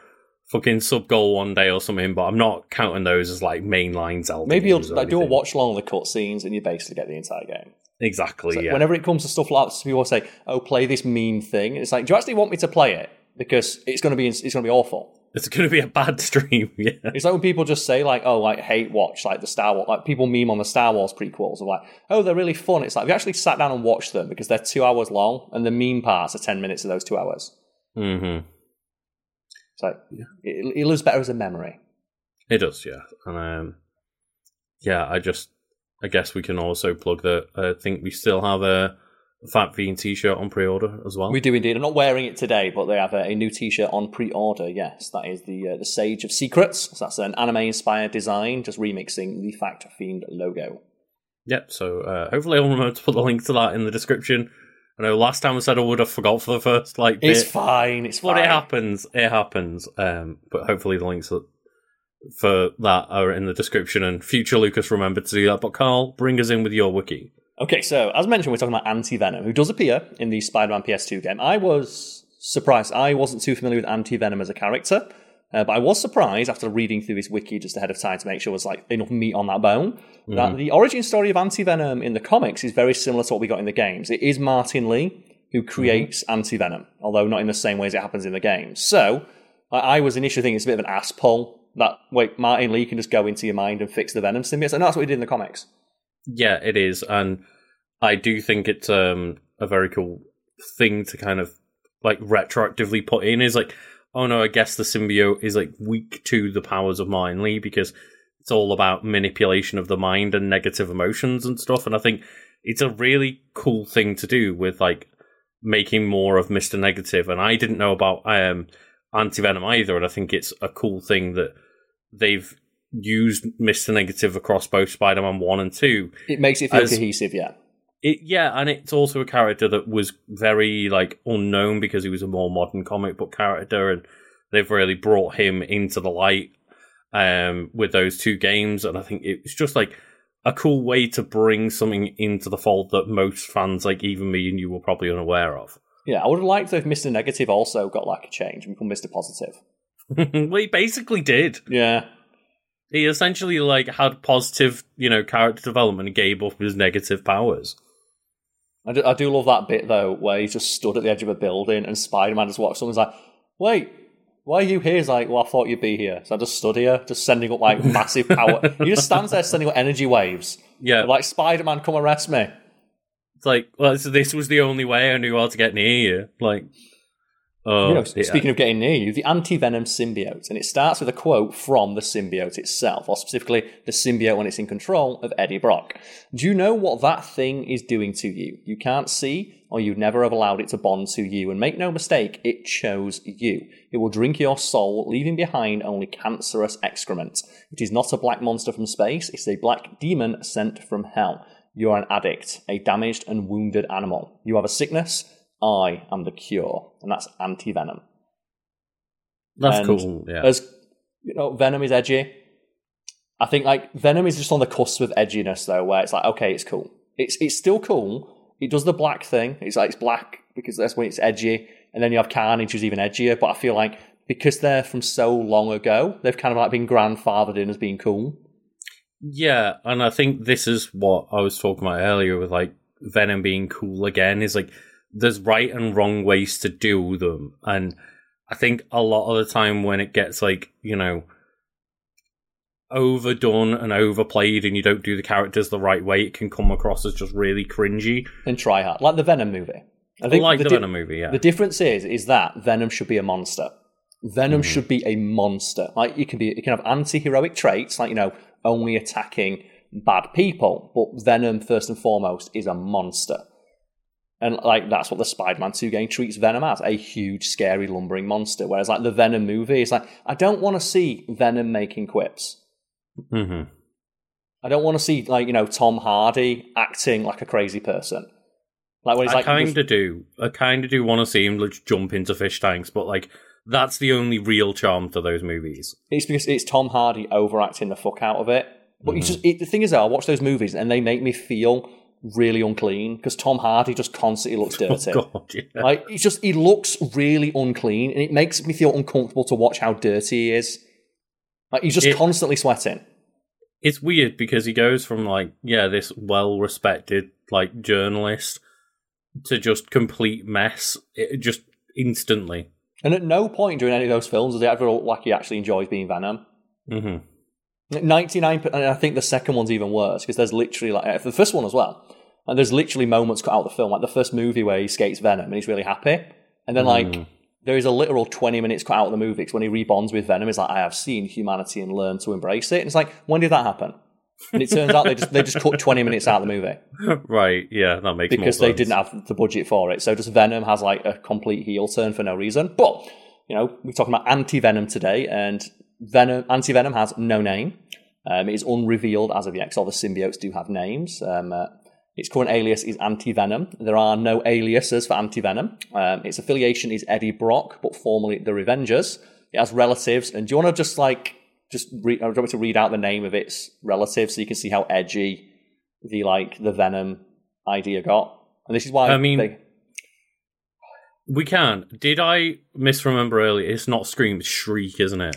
fucking sub goal one day or something, but I'm not counting those as like mainline Zelda. Maybe you'll like do a watch along the cutscenes, and you basically get the entire game. Exactly. So yeah. Whenever it comes to stuff like that, people say, "Oh, play this mean thing." It's like, do you actually want me to play it? Because it's going to be it's going to be awful. It's going to be a bad stream. Yeah. It's like when people just say like, "Oh, like hate watch like the Star Wars." Like people meme on the Star Wars prequels of like, "Oh, they're really fun." It's like you actually sat down and watched them because they're two hours long, and the meme parts are ten minutes of those two hours. hmm So it, it lives better as a memory. It does, yeah. And um, yeah, I just, I guess we can also plug that. I think we still have a Fact Fiend T-shirt on pre-order as well. We do indeed. I'm not wearing it today, but they have a, a new T-shirt on pre-order. Yes, that is the uh, the Sage of Secrets. So that's an anime-inspired design, just remixing the Fact Fiend logo. Yep. So uh, hopefully, I'll remember to put the link to that in the description. I know last time I said I would have forgot for the first like It's fine. It's but fine. it happens. It happens. Um, but hopefully, the links for that are in the description. And future Lucas remembered to do that. But Karl, bring us in with your wiki. Okay, so as mentioned, we're talking about Anti Venom, who does appear in the Spider Man PS2 game. I was surprised. I wasn't too familiar with Anti Venom as a character, uh, but I was surprised after reading through his wiki just ahead of time to make sure there was like enough meat on that bone. That the origin story of Anti Venom in the comics is very similar to what we got in the games. It is Martin Lee who creates Anti Venom, although not in the same way as it happens in the games. So I, I was initially thinking it's a bit of an ass pull. That wait, Martin Lee can just go into your mind and fix the Venom symbiote, and that's what he did in the comics. Yeah, it is, and I do think it's um, a very cool thing to kind of like retroactively put in. Is like, oh no, I guess the symbiote is like weak to the powers of Martin Lee because it's all about manipulation of the mind and negative emotions and stuff. And I think it's a really cool thing to do with like making more of Mister Negative. And I didn't know about um, Anti Venom either, and I think it's a cool thing that they've used Mister Negative across both Spider Man one and two It makes it feel As- cohesive, yeah. it yeah, and it's also a character that was very like unknown because he was a more modern comic book character, and they've really brought him into the light um, with those two games, and I think it's just like a cool way to bring something into the fold that most fans, like even me and you, were probably unaware of. Yeah, I would have liked if Mr. Negative also got like a change and become Mr. Positive. well, he basically did. Yeah. He essentially like had positive, you know, character development and gave up his negative powers. I do, I do love that bit though, where he just stood at the edge of a building and Spider Man just walks. Someone's like, "Wait, why are you here?" He's like, "Well, I thought you'd be here, so I just stood here, just sending up like massive power." he just stands there sending up energy waves, Yeah, like Spider Man, come arrest me. It's like, well, so this was the only way I knew how to get near you. Like, oh, You know, um, yeah. speaking of getting near you, the anti venom symbiote, and it starts with a quote from the symbiote itself, or specifically the symbiote when it's in control of Eddie Brock. Do you know what that thing is doing to you? You can't see, or you'd never have allowed it to bond to you. And make no mistake, it chose you. It will drink your soul, leaving behind only cancerous excrement. It is not a black monster from space, it's a black demon sent from hell. You are an addict, a damaged and wounded animal. You have a sickness. I am the cure, and that's anti venom. that's and cool. Yeah, As you know, Venom is edgy. I think like Venom is just on the cusp of edginess though, where it's like, okay, it's cool. It's it's still cool. It does the black thing. It's like it's black because that's when it's edgy, and then you have Carnage who's even edgier. But I feel like because they're from so long ago, they've kind of like been grandfathered in as being cool. yeah, and I think this is what I was talking about earlier with like Venom being cool again. Is like there's right and wrong ways to do them, and I think a lot of the time when it gets like you know overdone and overplayed, and you don't do the characters the right way, it can come across as just really cringy. And try hard, like the Venom movie. I think like the, di- Venom movie, yeah. The difference is, is that Venom should be a monster. Venom Mm-hmm. should be a monster. Like you can be, you can have anti-heroic traits, like you know, only attacking bad people. But Venom, first and foremost, is a monster. And like that's what the Spider-Man 2 game treats Venom as a huge, scary, lumbering monster. Whereas like the Venom movie is like, I don't want to see Venom making quips. hmm I don't want to see like you know Tom Hardy acting like a crazy person. Like when he's I like kind of do. I kind of do want to see him like, jump into fish tanks, but like that's the only real charm to those movies. It's because it's Tom Hardy overacting the fuck out of it. But Mm-hmm. it's just it, the thing is, though, I watch those movies and they make me feel really unclean because Tom Hardy just constantly looks oh, dirty. Oh God, yeah. Like he just he looks really unclean, and it makes me feel uncomfortable to watch how dirty he is. Like he's just it, constantly sweating. It's weird because he goes from like yeah, this well-respected like journalist to just complete mess, it, just instantly. And at no point during any of those films does he ever look like he actually enjoys being Venom. Mm-hmm. 99 and i think the second one's even worse because there's literally like uh, the first one as well and there's literally moments cut out of the film like the first movie where he skates venom and he's really happy and then like mm. there is a literal 20 minutes cut out of the movie because when he rebonds with venom he's like i have seen humanity and learned to embrace it and it's like when did that happen? And it turns out they just they just cut 20 minutes out of the movie. Right yeah that makes because they didn't have the budget for it so just venom has like a complete heel turn for no reason but you know we're talking about anti-venom today and Venom anti Venom has no name. Um, it is unrevealed as of yet. 'cause all the symbiotes do have names. Um, uh, its current alias is Anti Venom. There are no aliases for Anti Venom. Um, its affiliation is Eddie Brock, but formerly the Revengers. It has relatives, and do you want to just like just read? I want to read out the name of its relatives so you can see how edgy the like the Venom idea got. And this is why I mean- they, we can did i misremember earlier it's not scream it's shriek isn't it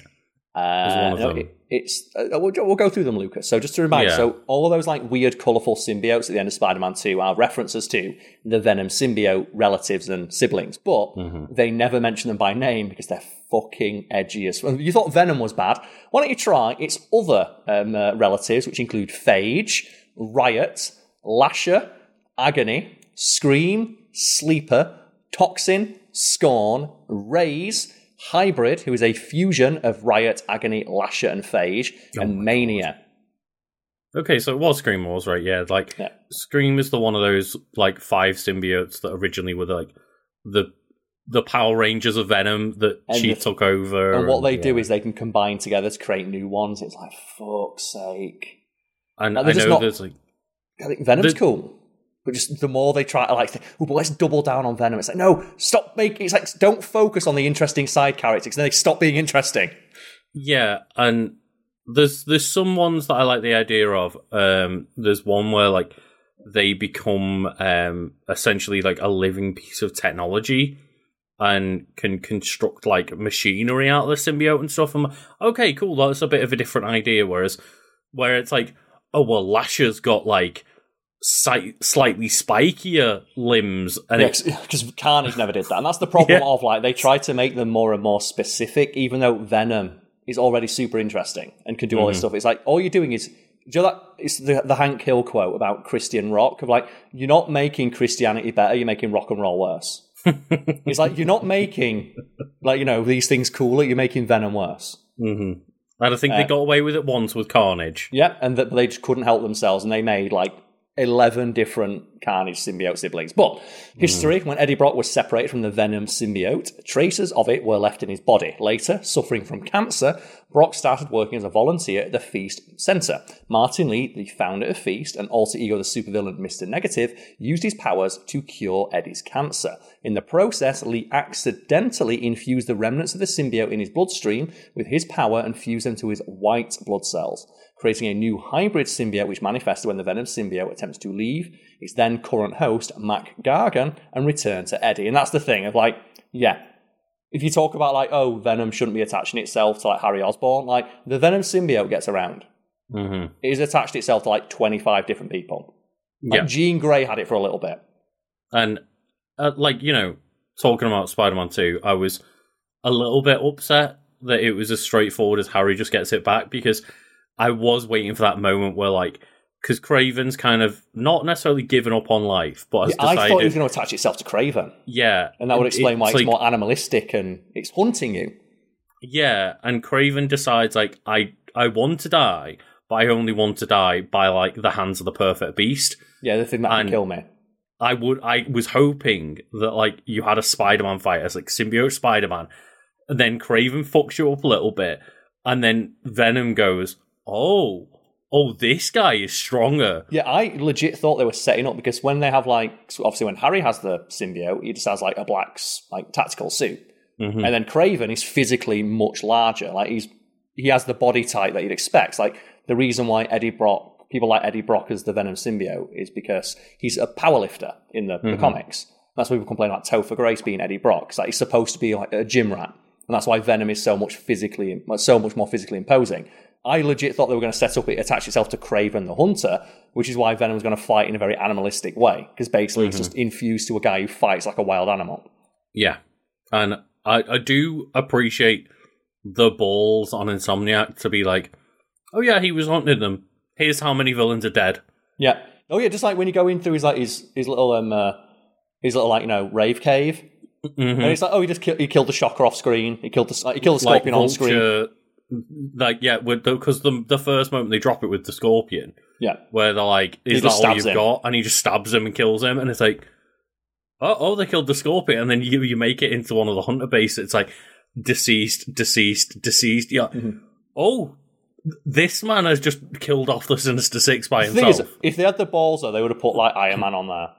uh, one of no, them. it- it's uh, we'll, we'll go through them, Lucas. So just to remind, Yeah. so all of those like weird, colourful symbiotes at the end of Spider-Man Two are references to the Venom symbiote relatives and siblings, but Mm-hmm. they never mention them by name because they're fucking edgy as. well. You thought Venom was bad? Why don't you try its other um, uh, relatives, which include Phage, Riot, Lasher, Agony, Scream, Sleeper, Toxin, Scorn, Raze, Hybrid, who is a fusion of Riot, Agony, Lasher, and Phage, Oh and Mania. okay so it was scream wars right yeah like Yeah. scream is the one of those like five symbiotes that originally were like the the power rangers of venom that And she the- took over And what they yeah. do is they can combine together to create new ones. It's like, fuck's sake. and Like, i they're just know not- there's like I think Venom's The- cool. But just the more they try to like, oh, but let's double down on Venom. It's like, no, stop making. It's like, don't focus on the interesting side characters. 'cause Then they stop being interesting. Yeah, and there's there's some ones that I like the idea of. Um, there's one where like they become um essentially like a living piece of technology and can construct like machinery out of the symbiote and stuff. I'm okay, cool. That's a bit of a different idea. Whereas where it's like, oh well, Lasher's got like slightly spikier limbs, and Because Carnage never did that. And that's the problem Yeah. of like, they try to make them more and more specific, even though Venom is already super interesting and can do all Mm-hmm. this stuff. It's like, all you're doing is. Do you know that? It's the, the Hank Hill quote about Christian rock of like, you're not making Christianity better, you're making rock and roll worse. it's like, you're not making, like, you know, these things cooler, you're making Venom worse. hmm and I think they Uh, got away with it once with Carnage. Yeah, and that they just couldn't help themselves, and they made like eleven different Carnage symbiote siblings. But history, when Eddie Brock was separated from the Venom symbiote, traces of it were left in his body. Later, suffering from cancer, Brock started working as a volunteer at the Feast Center. Martin Lee, the founder of Feast and alter ego the supervillain Mr. Negative, used his powers to cure Eddie's cancer. In the process, Lee accidentally infused the remnants of the symbiote in his bloodstream with his power and fused them to his white blood cells, creating a new hybrid symbiote which manifested when the Venom symbiote attempts to leave its then current host, Mac Gargan, and return to Eddie. And that's the thing of like, yeah. If you talk about like, oh, Venom shouldn't be attaching itself to like Harry Osborn, like the Venom symbiote gets around. hmm It has attached itself to like 25 different people. Like Yeah. Jean Grey had it for a little bit. And uh, like you know, talking about Spider-Man Two, I was a little bit upset that it was as straightforward as Harry just gets it back because I was waiting for that moment where like because Kraven's kind of not necessarily given up on life, but has I thought decided, it was going to attach itself to Kraven. yeah, And that would explain why it's like, more animalistic and it's hunting you. yeah, and Kraven decides like I I want to die, but I only want to die by like the hands of the perfect beast. Yeah, the thing that can kill me. I would I was hoping that like you had a Spider-Man fight as like symbiote Spider-Man, and then Kraven fucks you up a little bit, and then Venom goes, "Oh, oh, this guy is stronger." Yeah, I legit thought they were setting up because when they have like so obviously when Harry has the symbiote, he just has like a black like tactical suit. Mhm. And then Kraven is physically much larger. Like he's he has the body type that you'd expect. Like the reason why Eddie Brock, people like Eddie Brock as the Venom symbiote, is because he's a powerlifter in the, the comics. That's why people complain about Topher Grace being Eddie Brock. like he's supposed to be like a gym rat, and that's why Venom is so much physically, so much more physically imposing. I legit thought they were going to set up it attach itself to Kraven the Hunter, which is why Venom was going to fight in a very animalistic way because basically it's just infused to a guy who fights like a wild animal. Yeah, and I, I do appreciate the balls on Insomniac to be like, oh yeah, he was hunting them. Here's how many villains are dead. Yeah. Oh yeah, just like when you go in through his like his his little um uh, his little like you know rave cave, Mhm. and it's like oh he just ki- he killed the shocker off screen, he killed the he killed the scorpion on screen. Like yeah, with because the, the first moment they drop it with the scorpion, Yeah, where they're like, "Is that all you've him. got?" And he just stabs him and kills him, and it's like, "Oh, oh, they killed the scorpion," and then you you make it into one of the hunter base. It's like deceased, deceased, deceased. Yeah. Mhm. Oh, this man has just killed off the Sinister Six by the thing is, himself. if they had the balls though, they would have put like Iron Man on there.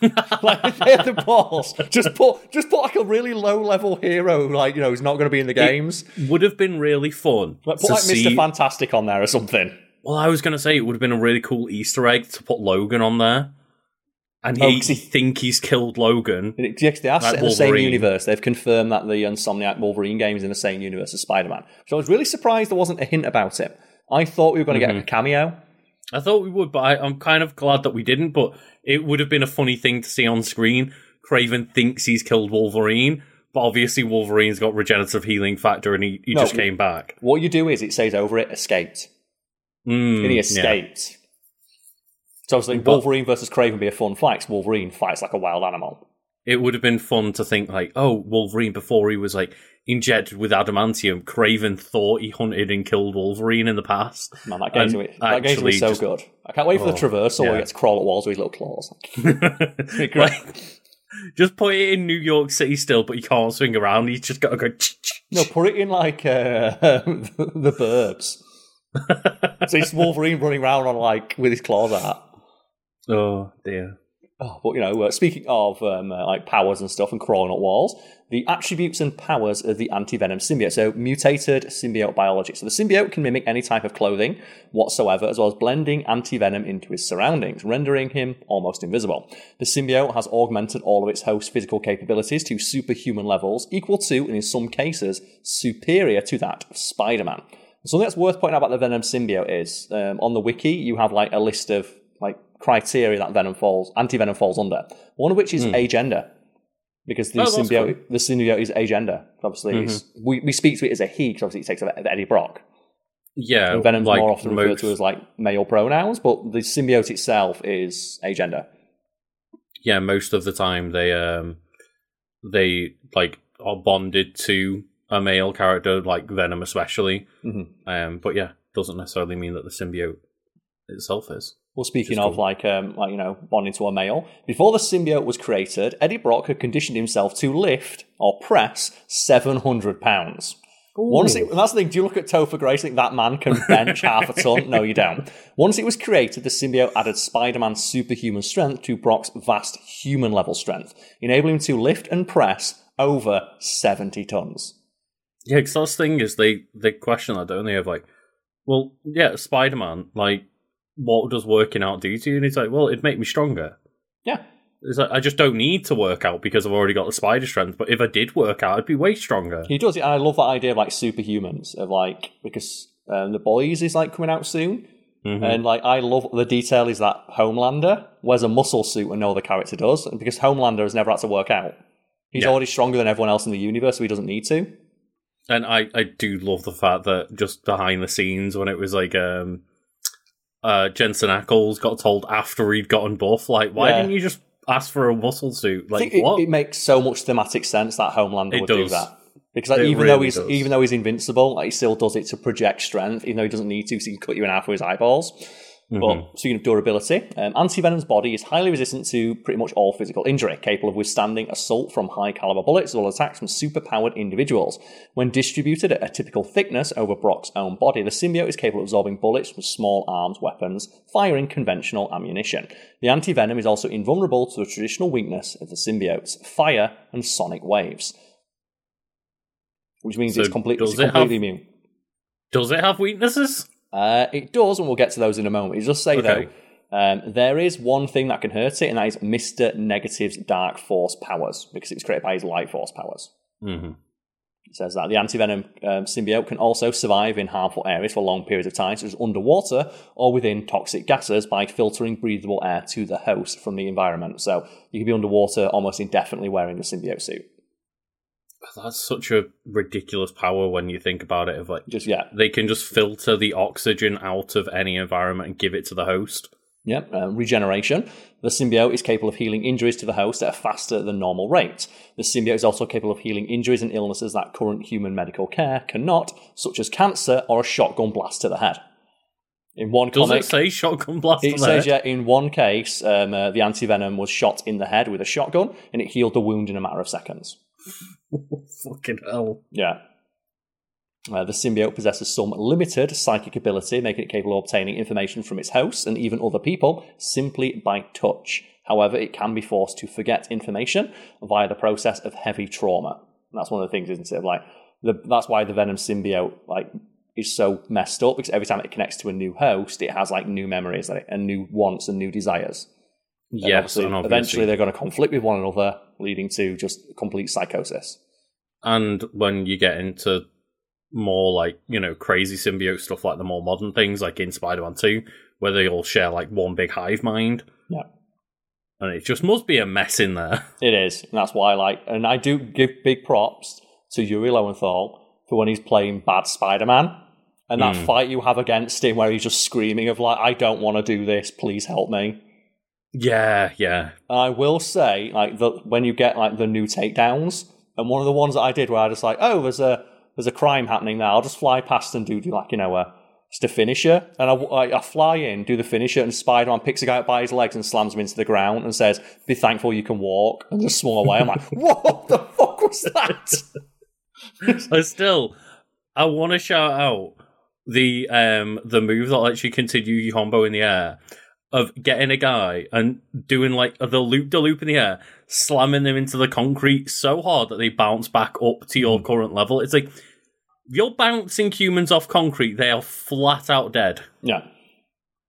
like if they had the balls, just put just put like a really low level hero, like you know, who's not going to be in the games. Would have been really fun Like, put to like see. Mister Fantastic on there or something. well, I was going to say it would have been a really cool Easter egg to put Logan on there, and Oh, he 'cause he- think he's killed Logan. They are Like in the same universe. They've confirmed that the Insomniac Wolverine game is in the same universe as Spider Man. So I was really surprised there wasn't a hint about it. I thought we were going to Mm-hmm. get a cameo. I thought we would, but I, I'm kind of glad that we didn't. But it would have been a funny thing to see on screen. Kraven thinks he's killed Wolverine, but obviously Wolverine's got regenerative healing factor, and he, he No, just came back. What you do is it says over it, escaped. Mm, And he yeah. So obviously, But- Wolverine versus Kraven would be a fun fight 'cause Wolverine fights like a wild animal. It would have been fun to think like, oh, Wolverine before he was like injected with adamantium. Kraven thought he hunted and killed Wolverine in the past. Man, that game's, And that game's gonna be so just- good. I can't wait for the Oh, traversal where he gets to crawl at walls with his little claws. Great. Like, just put it in New York City still, but you can't swing around. He's just got to go. No, put it in like uh, the Burbs. so it's Wolverine running around on like with his claws out. Oh dear. Oh, but you know, uh, speaking of um, uh, like powers and stuff and crawling up walls, the attributes and powers of the anti-venom symbiote. So mutated symbiote biology. So the symbiote can mimic any type of clothing whatsoever, as well as blending anti-venom into his surroundings, rendering him almost invisible. The symbiote has augmented all of its host's physical capabilities to superhuman levels, equal to, and in some cases, superior to that of Spider-Man. Something that's worth pointing out about the Venom symbiote is um, on the wiki you have like a list of criteria that Venom falls, anti-Venom falls under. One of which is agender, because the. Oh, symbiote, cool. Mm-hmm. the symbiote is agender. Obviously, it's- we we speak to it as a he because obviously it takes of Eddie Brock. Yeah, And Venom's like more often referred most- to as like male pronouns, but the symbiote itself is agender. yeah. Most of the time, they um they like are bonded to a male character, like Venom, especially. Mhm. Um, but yeah, doesn't necessarily mean that the symbiote itself is. Well, speaking of like, um, like you know, bonding to a male, before the symbiote was created, Eddie Brock had conditioned himself to lift or press seven hundred pounds. Once it, and that's the thing. Do you look at Topher Grace? Think that man can bench half a ton? No, you don't. Once it was created, the symbiote added Spider-Man's superhuman strength to Brock's vast human level strength, enabling him to lift and press over seventy tons. Yeah, because that's the thing is they they question that, don't they? Of like, well, yeah, Spider Man, like, what does working out do to you? And he's like, well, it'd make me stronger. Yeah, It's like, I just don't need to work out because I've already got the spider strength. But if I did work out, I'd be way stronger. he does it. And I love that idea of like superhumans, of like because um, the boys is like coming out soon. Mhm. And like I love the detail is that Homelander wears a muscle suit and no other character does, and because Homelander has never had to work out. He's Yeah. already stronger than everyone else in the universe, so he doesn't need to. And I, I do love the fact that just behind the scenes when it was like um uh Jensen Ackles got told after he'd gotten buff, like, why Yeah. didn't you just ask for a muscle suit? Like think it, what? it makes so much thematic sense that Homelander It would do that. Because like, even though he's does. even though he's invincible, like, he still does it to project strength, even though he doesn't need to, so he can cut you in half with his eyeballs. Mhm. But speaking of durability, um, Anti-Venom's body is highly resistant to pretty much all physical injury, capable of withstanding assault from high-caliber bullets as well as attacks from super-powered individuals. When distributed at a typical thickness over Brock's own body, the symbiote is capable of absorbing bullets from small arms weapons, firing conventional ammunition. The Anti-Venom is also invulnerable to the traditional weakness of the symbiotes, fire and sonic waves. which means So it's, complete, it's does it have- completely immune. Does it have weaknesses? Uh, it does, and we'll get to those in a moment. It does say Okay. though, um, there is one thing that can hurt it, and that is Mister Negative's Dark Force powers because it was created by his Light Force powers. Mm-hmm. It says that the antivenom um, symbiote can also survive in harmful areas for long periods of time, such as underwater or within toxic gases, by filtering breathable air to the host from the environment. So you can be underwater almost indefinitely wearing the symbiote suit. That's such a ridiculous power when you think about it. Of like Just yeah, they can just filter the oxygen out of any environment and give it to the host. Yep, uh, regeneration. The symbiote is capable of healing injuries to the host at a faster than normal rate. The symbiote is also capable of healing injuries and illnesses that current human medical care cannot, such as cancer or a shotgun blast to the head. In one Does comic, it say shotgun blast? it says there? yeah. In one case, um, uh, the antivenom was shot in the head with a shotgun, and it healed the wound in a matter of seconds. Fucking hell. Yeah. Uh, the symbiote possesses some limited psychic ability, making it capable of obtaining information from its hosts and even other people simply by touch. However, it can be forced to forget information via the process of heavy trauma. And that's one of the things, isn't it? Like the, that's why the Venom symbiote like is so messed up because every time it connects to a new host, it has like new memories and new wants and new desires. And Yes, obviously, and obviously. eventually they're going to conflict with one another, leading to just complete psychosis. And when you get into more like, you know, crazy symbiote stuff like the more modern things, like in Spider Man 2, where they all share like one big hive mind. Yeah. And it just must be a mess in there. It is, and that's why I like, and I do give big props to Yuri Lowenthal for when he's playing bad Spider-Man, and that Mm. fight you have against him where he's just screaming of like, "I don't want to do this, please help me." Yeah, yeah. And I will say, like, the, when you get like the new takedowns, and one of the ones that I did where I just like, "Oh, there's a there's a crime happening now," I'll just fly past and do, do like you know a just a finisher, and I, I, I fly in, do the finisher, and Spider-Man picks a guy up by his legs and slams him into the ground and says, "Be thankful you can walk," and just swung away. I'm like, "What the fuck was that?" But still, I want to shout out the um the move that lets you continue your combo in the air of getting a guy and doing like the loop de loop in the air, slamming them into the concrete so hard that they bounce back up to your current level. It's like you're bouncing humans off concrete, they are flat out dead. yeah.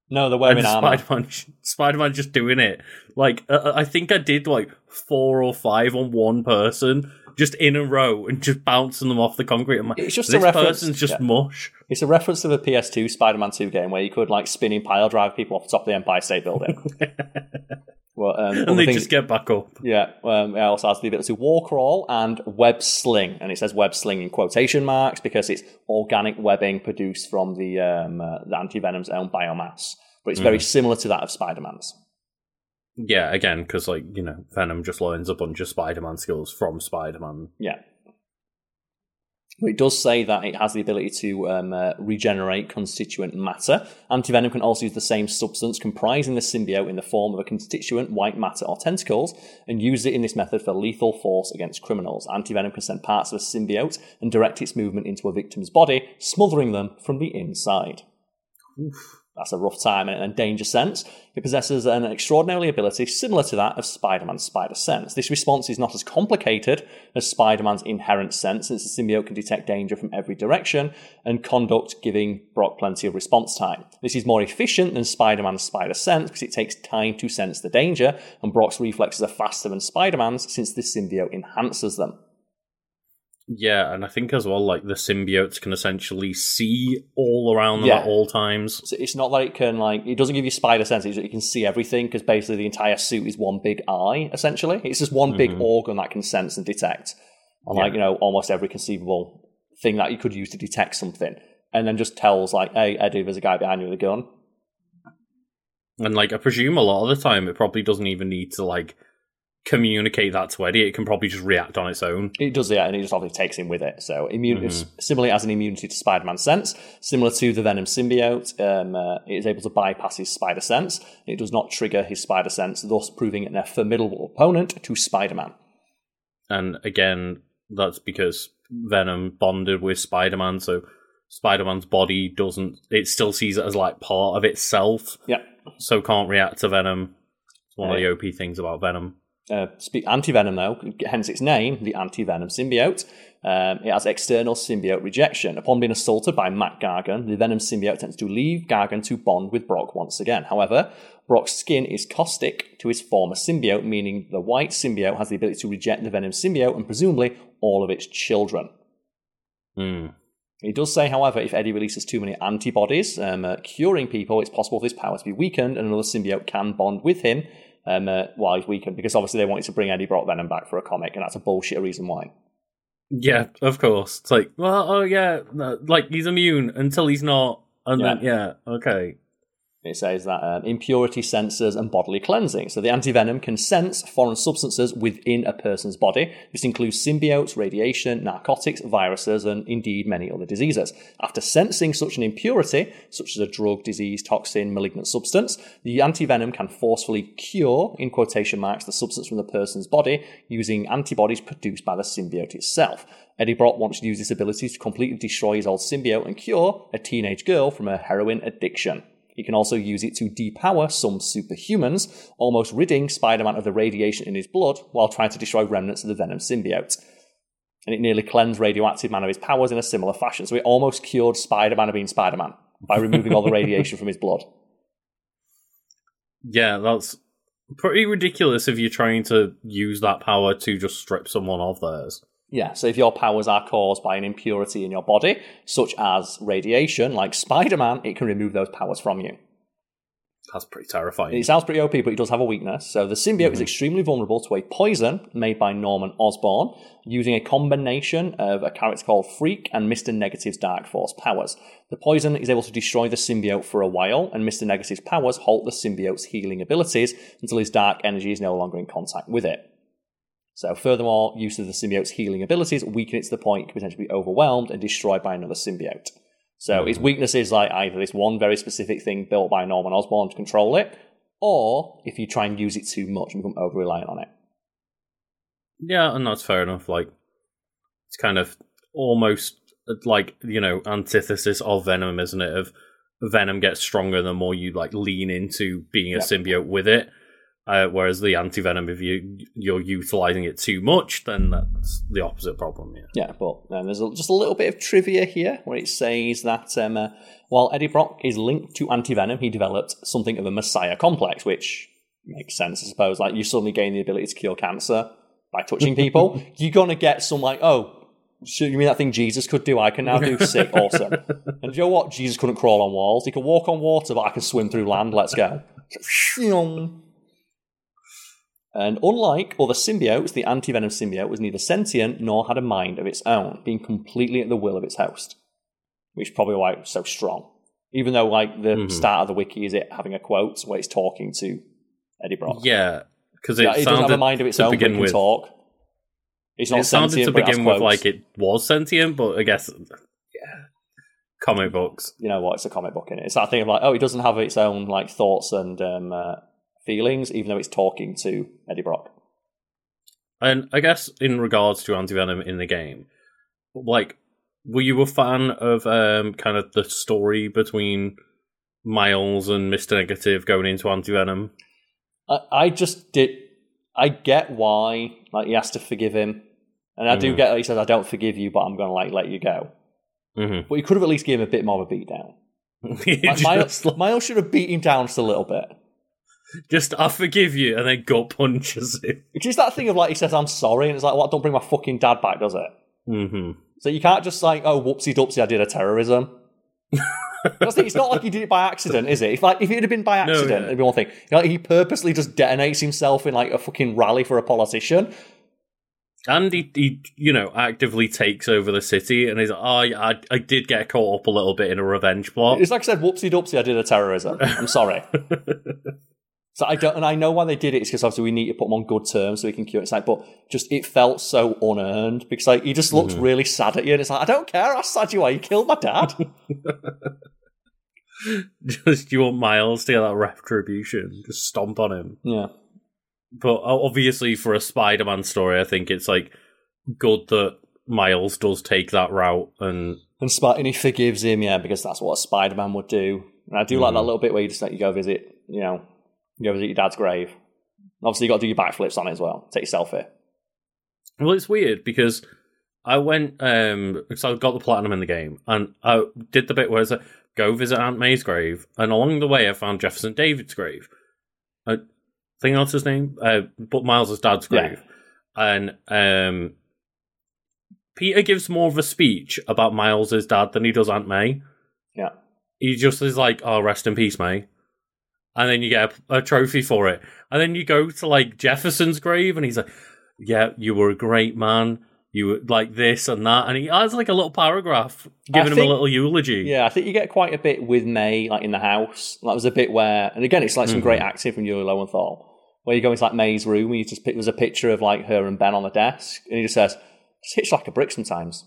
No, they're wearing armor. Spider-Man, Spider-Man just doing it. Like uh, I think I did like four or five on one person, just in a row, and just bouncing them off the concrete. I'm like, It's just a this reference- person's just yeah. mush. It's a reference to the PS2 Spider-Man 2 game where you could like spinning pile drive people off the top of the Empire State Building. well, um, and they things- just get back up. Yeah, um, it also has the ability to wall crawl and web sling, and it says web sling in quotation marks because it's organic webbing produced from the um, uh, the antivenom's own biomass, but it's very similar to that of Spider-Man's. Yeah, again, because like you know, Venom just learns a bunch of Spider-Man skills from Spider-Man. Yeah. But it does say that it has the ability to um, uh, regenerate constituent matter. Antivenom can also use the same substance comprising the symbiote in the form of a constituent white matter or tentacles and use it in this method for lethal force against criminals. Antivenom can send parts of a symbiote and direct its movement into a victim's body, smothering them from the inside. That's a rough time and danger sense. It possesses an extraordinary ability similar to that of Spider Man's Spider Sense. This response is not as complicated as Spider Man's inherent sense, since the symbiote can detect danger from every direction and conduct, giving Brock plenty of response time. This is more efficient than Spider Man's Spider Sense because it takes time to sense the danger, and Brock's reflexes are faster than Spider Man's since the symbiote enhances them. Yeah, and I think as well, like the symbiotes can essentially see all around them Yeah. at all times. So it's not like it can like it doesn't give you spider sense. It's that you can see everything because basically the entire suit is one big eye. Essentially, it's just one big Mhm. organ that can sense and detect, on like you know almost every conceivable thing that you could use to detect something, and then just tells like, "Hey Eddie, there's a guy behind you with a gun." And like I presume a lot of the time, it probably doesn't even need to like communicate that to Eddie. It can probably just react on its own. It does, yeah, and it just obviously takes him with it. So, immune, Mhm. it's similarly as an immunity to Spider-Man's sense, similar to the Venom symbiote, um, uh, it is able to bypass his Spider sense. It does not trigger his Spider sense, thus proving it a formidable opponent to Spider-Man. And again, that's because Venom bonded with Spider Man, so Spider Man's body doesn't, it still sees it as like part of itself, Yeah. so can't react to Venom. It's one of the OP things about Venom. Uh, anti venom, though, hence its name, the anti venom symbiote. Um, it has external symbiote rejection. Upon being assaulted by Mac Gargan, the venom symbiote tends to leave Gargan to bond with Brock once again. However, Brock's skin is caustic to his former symbiote, meaning the white symbiote has the ability to reject the venom symbiote and presumably all of its children. Hmm. He does say, however, if Eddie releases too many antibodies, um, uh, curing people, it's possible for his power to be weakened and another symbiote can bond with him um, uh, he's weakened, because obviously they wanted to bring Eddie Brock Venom back for a comic, and that's a bullshit reason why. Yeah, of course. It's like, well, oh yeah, like he's immune until he's not, and yeah. then yeah, okay. It says that um, impurity sensors and bodily cleansing. So the antivenom can sense foreign substances within a person's body. This includes symbiotes, radiation, narcotics, viruses, and indeed many other diseases. After sensing such an impurity, such as a drug, disease, toxin, malignant substance, the antivenom can forcefully cure, in quotation marks, the substance from the person's body using antibodies produced by the symbiote itself. Eddie Brock wants to use this ability to completely destroy his old symbiote and cure a teenage girl from her heroin addiction. He can also use it to depower some superhumans, almost ridding Spider Man of the radiation in his blood while trying to destroy remnants of the Venom symbiote. And it nearly cleansed Radioactive Man of his powers in a similar fashion. So it almost cured Spider Man of being Spider Man by removing all the radiation from his blood. Yeah, that's pretty ridiculous if you're trying to use that power to just strip someone of theirs. Yeah, so if your powers are caused by an impurity in your body, such as radiation, like Spider Man, it can remove those powers from you. That's pretty terrifying. It sounds pretty OP, but it does have a weakness. So the symbiote mm-hmm. is extremely vulnerable to a poison made by Norman Osborn using a combination of a character called Freak and Mr. Negative's Dark Force powers. The poison is able to destroy the symbiote for a while, and Mr. Negative's powers halt the symbiote's healing abilities until his dark energy is no longer in contact with it. So, furthermore, use of the symbiote's healing abilities weaken it to the point it can potentially be overwhelmed and destroyed by another symbiote. So, mm-hmm. its weakness is like either this one very specific thing built by Norman Osborn to control it, or if you try and use it too much and become over reliant on it. Yeah, and that's fair enough. Like, it's kind of almost like, you know, antithesis of Venom, isn't it? Of Venom gets stronger the more you like lean into being a yep. symbiote with it. Uh, whereas the anti venom, if you you're utilizing it too much, then that's the opposite problem. Yeah, yeah. But um, there's a, just a little bit of trivia here where it says that um, uh, while Eddie Brock is linked to anti venom, he developed something of a messiah complex, which makes sense, I suppose. Like you suddenly gain the ability to cure cancer by touching people, you're gonna get some like, oh, so you mean that thing Jesus could do? I can now do sick, awesome. And you know what? Jesus couldn't crawl on walls. He could walk on water, but I can swim through land. Let's go. And unlike other symbiotes, the anti-venom symbiote was neither sentient nor had a mind of its own, being completely at the will of its host. Which is probably why it was so strong. Even though, like, the mm-hmm. start of the wiki is it having a quote where it's talking to Eddie Brock. Yeah, because it, yeah, it doesn't have a mind of its own, begin with, talk. It's not it sounded to begin with like it was sentient, but I guess yeah, comic books. You know what? It's a comic book in it. It's that thing of like, oh, it doesn't have its own like thoughts and um, uh, feelings, even though it's talking to Eddie Brock. And I guess in regards to Antivenom in the game, like, were you a fan of um, kind of the story between Miles and Mister Negative going into Antivenom? I, I just did. I get why, like, he has to forgive him, and I mm. do mm-hmm. get. He says, "I don't forgive you, but I'm going to like let you go." Mm-hmm. But you could have at least given him a bit more of a beatdown. like, Miles, Miles should have beat him down just a little bit. Just I forgive you, and then gut punches him. It's just that thing of like he says I'm sorry, and it's like, what? Don't bring my fucking dad back, does it? Mm-hmm. So you can't just like, oh, whoopsie doopsie, I did a terrorism. it's not like he did it by accident, is it? If like if it had been by accident, no, yeah. it'd be one thing. You know, he purposely just detonates himself in like a fucking rally for a politician. And he, he, you know, actively takes over the city, and he's like, "Oh, I, I did get caught up a little bit in a revenge plot." It's like I said, "Whoopsie doopsie, I did a terrorism." I'm sorry. So I don't, and I know why they did it. It's because obviously we need to put him on good terms so we can cure it. It's like, but just it felt so unearned because like he just looks mm-hmm. really sad at you, and it's like I don't care how sad you are. You killed my dad. just you want Miles to get that retribution, just stomp on him. Yeah. But obviously, for a Spider-Man story, I think it's like good that Miles does take that route and and, Sp- and he forgives him, yeah, because that's what a Spider-Man would do. And I do mm-hmm. like that mm-hmm. little bit where you just let you go visit, you know, go visit your dad's grave. obviously, you got to do your backflips on it as well. Take your selfie. Well, it's weird because I went um because I got the platinum in the game and I did the bit where it's like go visit Aunt May's grave, and along the way I found Jefferson David's grave. I think that's his name, uh, but Miles's dad's Yeah. grave, and um. Peter gives more of a speech about Miles's dad than he does Aunt May. Yeah. He just is like, "Oh, rest in peace, May," and then you get a, a trophy for it, and then you go to like Jefferson's grave, and he's like, "Yeah, you were a great man. You were like this and that," and he adds like a little paragraph giving him a little eulogy. Yeah, I think you get quite a bit with May, like in the house. That was a bit where, and again, it's like some great mm-hmm. acting from Yuri Lowenthal, where you go into like May's room and you just pick, there's a picture of like her and Ben on the desk, and he just says, "Just hits like a brick sometimes."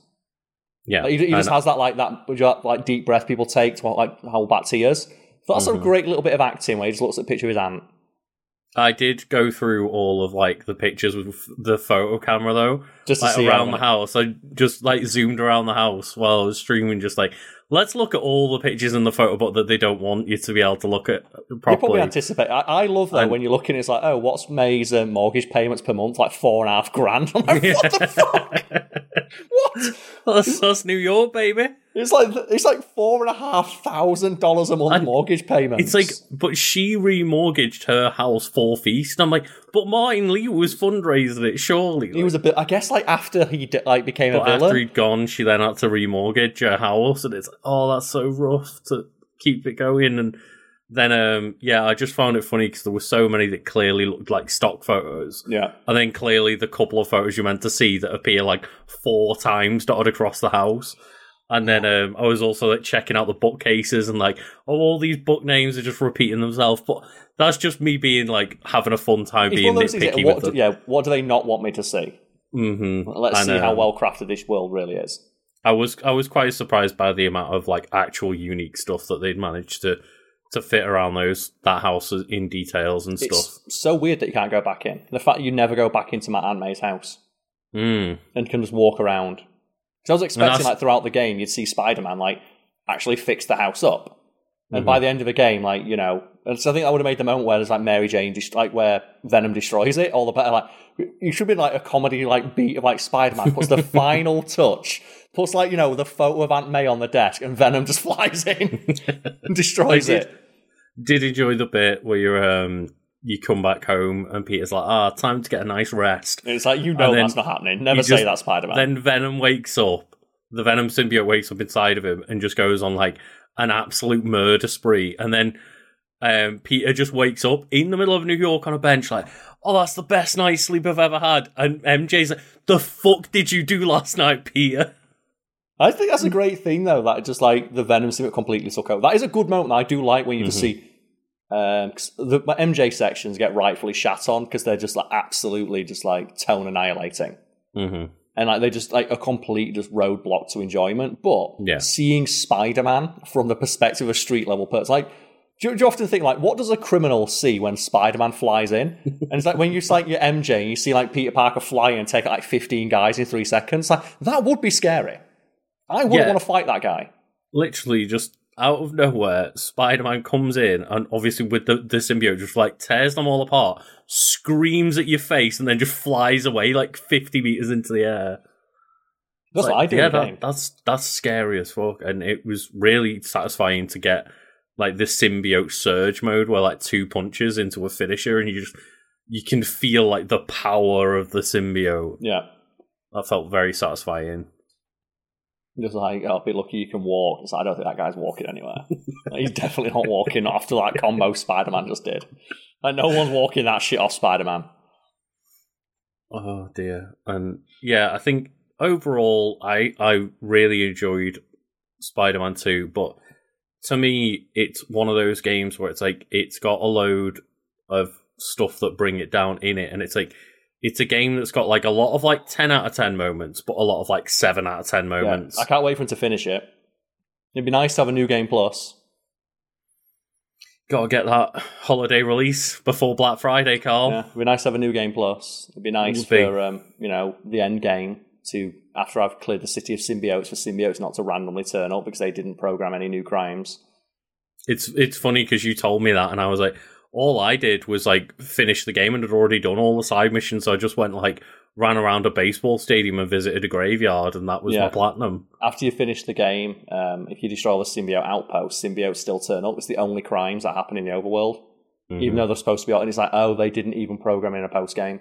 yeah. Like, he, he just has that like that like, like deep breath people take to like hold back tears. So that's Mm-hmm. a great little bit of acting where he just looks at a picture of his aunt. I did go through all of like the pictures with the photo camera though, Just to like see around the house. I just like zoomed around the house while I was streaming, just like let's look at all the pictures in the photo book that they don't want you to be able to look at You probably properly. anticipate. I, I love though And- when you're looking. It's like, oh, what's May's uh, mortgage payments per month? Like four and a half grand. I'm like, what the fuck? What? that's, that's New York, baby. It's like it's like four and a half thousand dollars a month And mortgage payment. It's like, but she remortgaged her house for FEAST. And I'm like, but Martin Li was fundraising it, surely. he was a bit. I guess like after he d- like became a But villain. after he'd gone, she then had to remortgage her house, and it's like, oh, that's so rough to keep it going. And then, um, yeah, I just found it funny because there were so many that clearly looked like stock photos, yeah, and then clearly the couple of photos you're meant to see that appear like four times dotted across the house. And then um, I was also like checking out the bookcases and like, oh, all these book names are just repeating themselves. But that's just me being like having a fun time it's being nitpicky What, do- yeah, what do they not want me to see? hmm Let's And, see how um, well crafted this world really is. I was I was quite surprised by the amount of like actual unique stuff that they'd managed to to fit around those that house in details and stuff. It's so weird that you can't go back in. The fact that you never go back into my Aunt May's house Mm. and can just walk around. Because I was expecting like throughout the game you'd see Spider Man like actually fix the house up, and Mm-hmm. by the end of the game, like you know, and so I think that would have made the moment where there's like Mary Jane, just like where Venom destroys it, all the better. Like you should be like a comedy like beat of like Spider Man puts the final touch, puts like you know the photo of Aunt May on the desk, and Venom just flies in and destroys did- it. Did enjoy the bit where you're um you come back home and Peter's like, ah, time to get a nice rest. And it's like you know And that's not happening. Never say just- that Spider Man. Then Venom wakes up. The Venom symbiote wakes up inside of him and just goes on like an absolute murder spree. And then um, Peter just wakes up in the middle of New York on a bench, like, oh, that's the best night's sleep I've ever had. And MJ's like, the fuck did you do last night, Peter? I think that's a great thing, though. That just like the Venom symbiote completely took over. That is a good moment. that I do like when you just see um, the my MJ sections get rightfully shat on because they're just like absolutely just like tone annihilating, Mm-hmm. and like they just like a complete just roadblock to enjoyment. But Yeah. seeing Spider Man from the perspective of a street level person, like. Do you, do you often think like, what does a criminal see when Spider Man flies in? And it's like when you see like your MJ and you see like Peter Parker fly and take like fifteen guys in three seconds. Like that would be scary. I wouldn't Yeah. want to fight that guy. Literally, just out of nowhere, Spider Man comes in and obviously with the, the symbiote just like tears them all apart, screams at your face, and then just flies away like 50 meters into the air. That's Like, what I do yeah, that- that's that's scary as fuck, and it was really satisfying to get like the symbiote surge mode, where like two punches into a finisher, and you just you can feel like the power of the symbiote. Yeah. That felt very satisfying. Just like, oh, be lucky you can walk. Like, I don't think that guy's walking anywhere. He's definitely not walking after that combo Spider Man just did. Like, no one's walking that shit off Spider Man. Oh dear. And yeah, I think overall I I really enjoyed Spider-Man 2, but to me it's one of those games where it's like it's got a load of stuff that bring it down in it and it's like it's a game that's got like a lot of like 10 out of 10 moments, but a lot of like 7 out of 10 Yeah. moments. I can't wait for him to finish it. It'd be nice to have a new game plus. Gotta get that holiday release before Black Friday, Karl. Yeah, it'd be nice to have a new game plus. It'd be nice Would for um, you know the end game to after I've cleared the city of symbiotes for symbiotes not to randomly turn up because they didn't program any new crimes. It's it's funny because you told me that, and I was like, all I did was like finish the game and had already done all the side missions. So I just went like ran around a baseball stadium and visited a graveyard, and that was Yeah. my platinum. After you finish the game, um, if you destroy all the symbiote outposts, symbiotes still turn up. It's the only crimes that happen in the overworld, Mhm. even though they're supposed to be out. And it's like, oh, they didn't even program in a post game.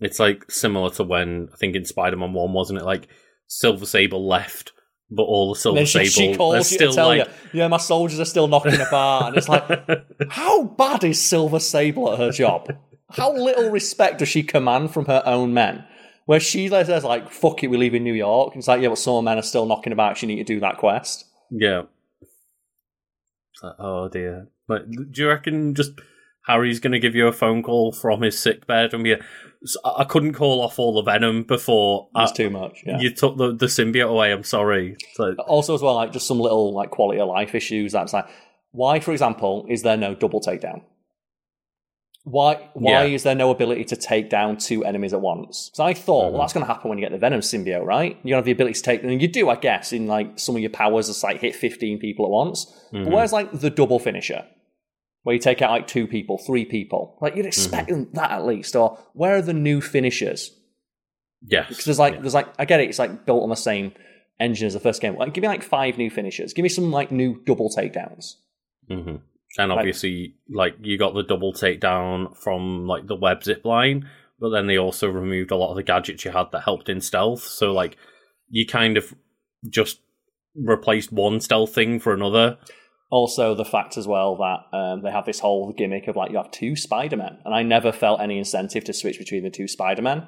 It's like similar to when I think in Spider Man One, wasn't it? Like Silver Sable left, but all the Silver she, Sable she calls you still to tell like. you, yeah, my soldiers are still knocking about. And it's like, how bad is Silver Sable at her job? How little respect does she command from her own men? Where she says, like, fuck it, we leave in New York. And it's like, yeah, but some men are still knocking about. She need to do that quest. Yeah. Like, oh dear. But do you reckon just Harry's going to give you a phone call from his sick bed and be. I couldn't call off all the venom before It's too much. Yeah. you took the, the symbiote away. I'm sorry. So, also as well like just some little like quality of life issues that's like why for example is there no double takedown why why Yeah. is there no ability to take down two enemies at once because i thought Mhm. well that's going to happen when you get the venom symbiote right you have the ability to take them. and you do i guess in like some of your powers it's like hit 15 people at once mhm. but where's like the double finisher where you take out like two people three people like you'd expect that at least or where are the new finishers Yeah, because there's like yeah. there's like I get it, it's like built on the same engine as the first game. Like give me like five new finishers. Give me some like new double takedowns. Mhm. And obviously, like you got the double takedown from like the web zip line, but then they also removed a lot of the gadgets you had that helped in stealth. So like you kind of just replaced one stealth thing for another. Also the fact as well that um, they have this whole gimmick of like you have two Spider Men, and I never felt any incentive to switch between the two Spider Men.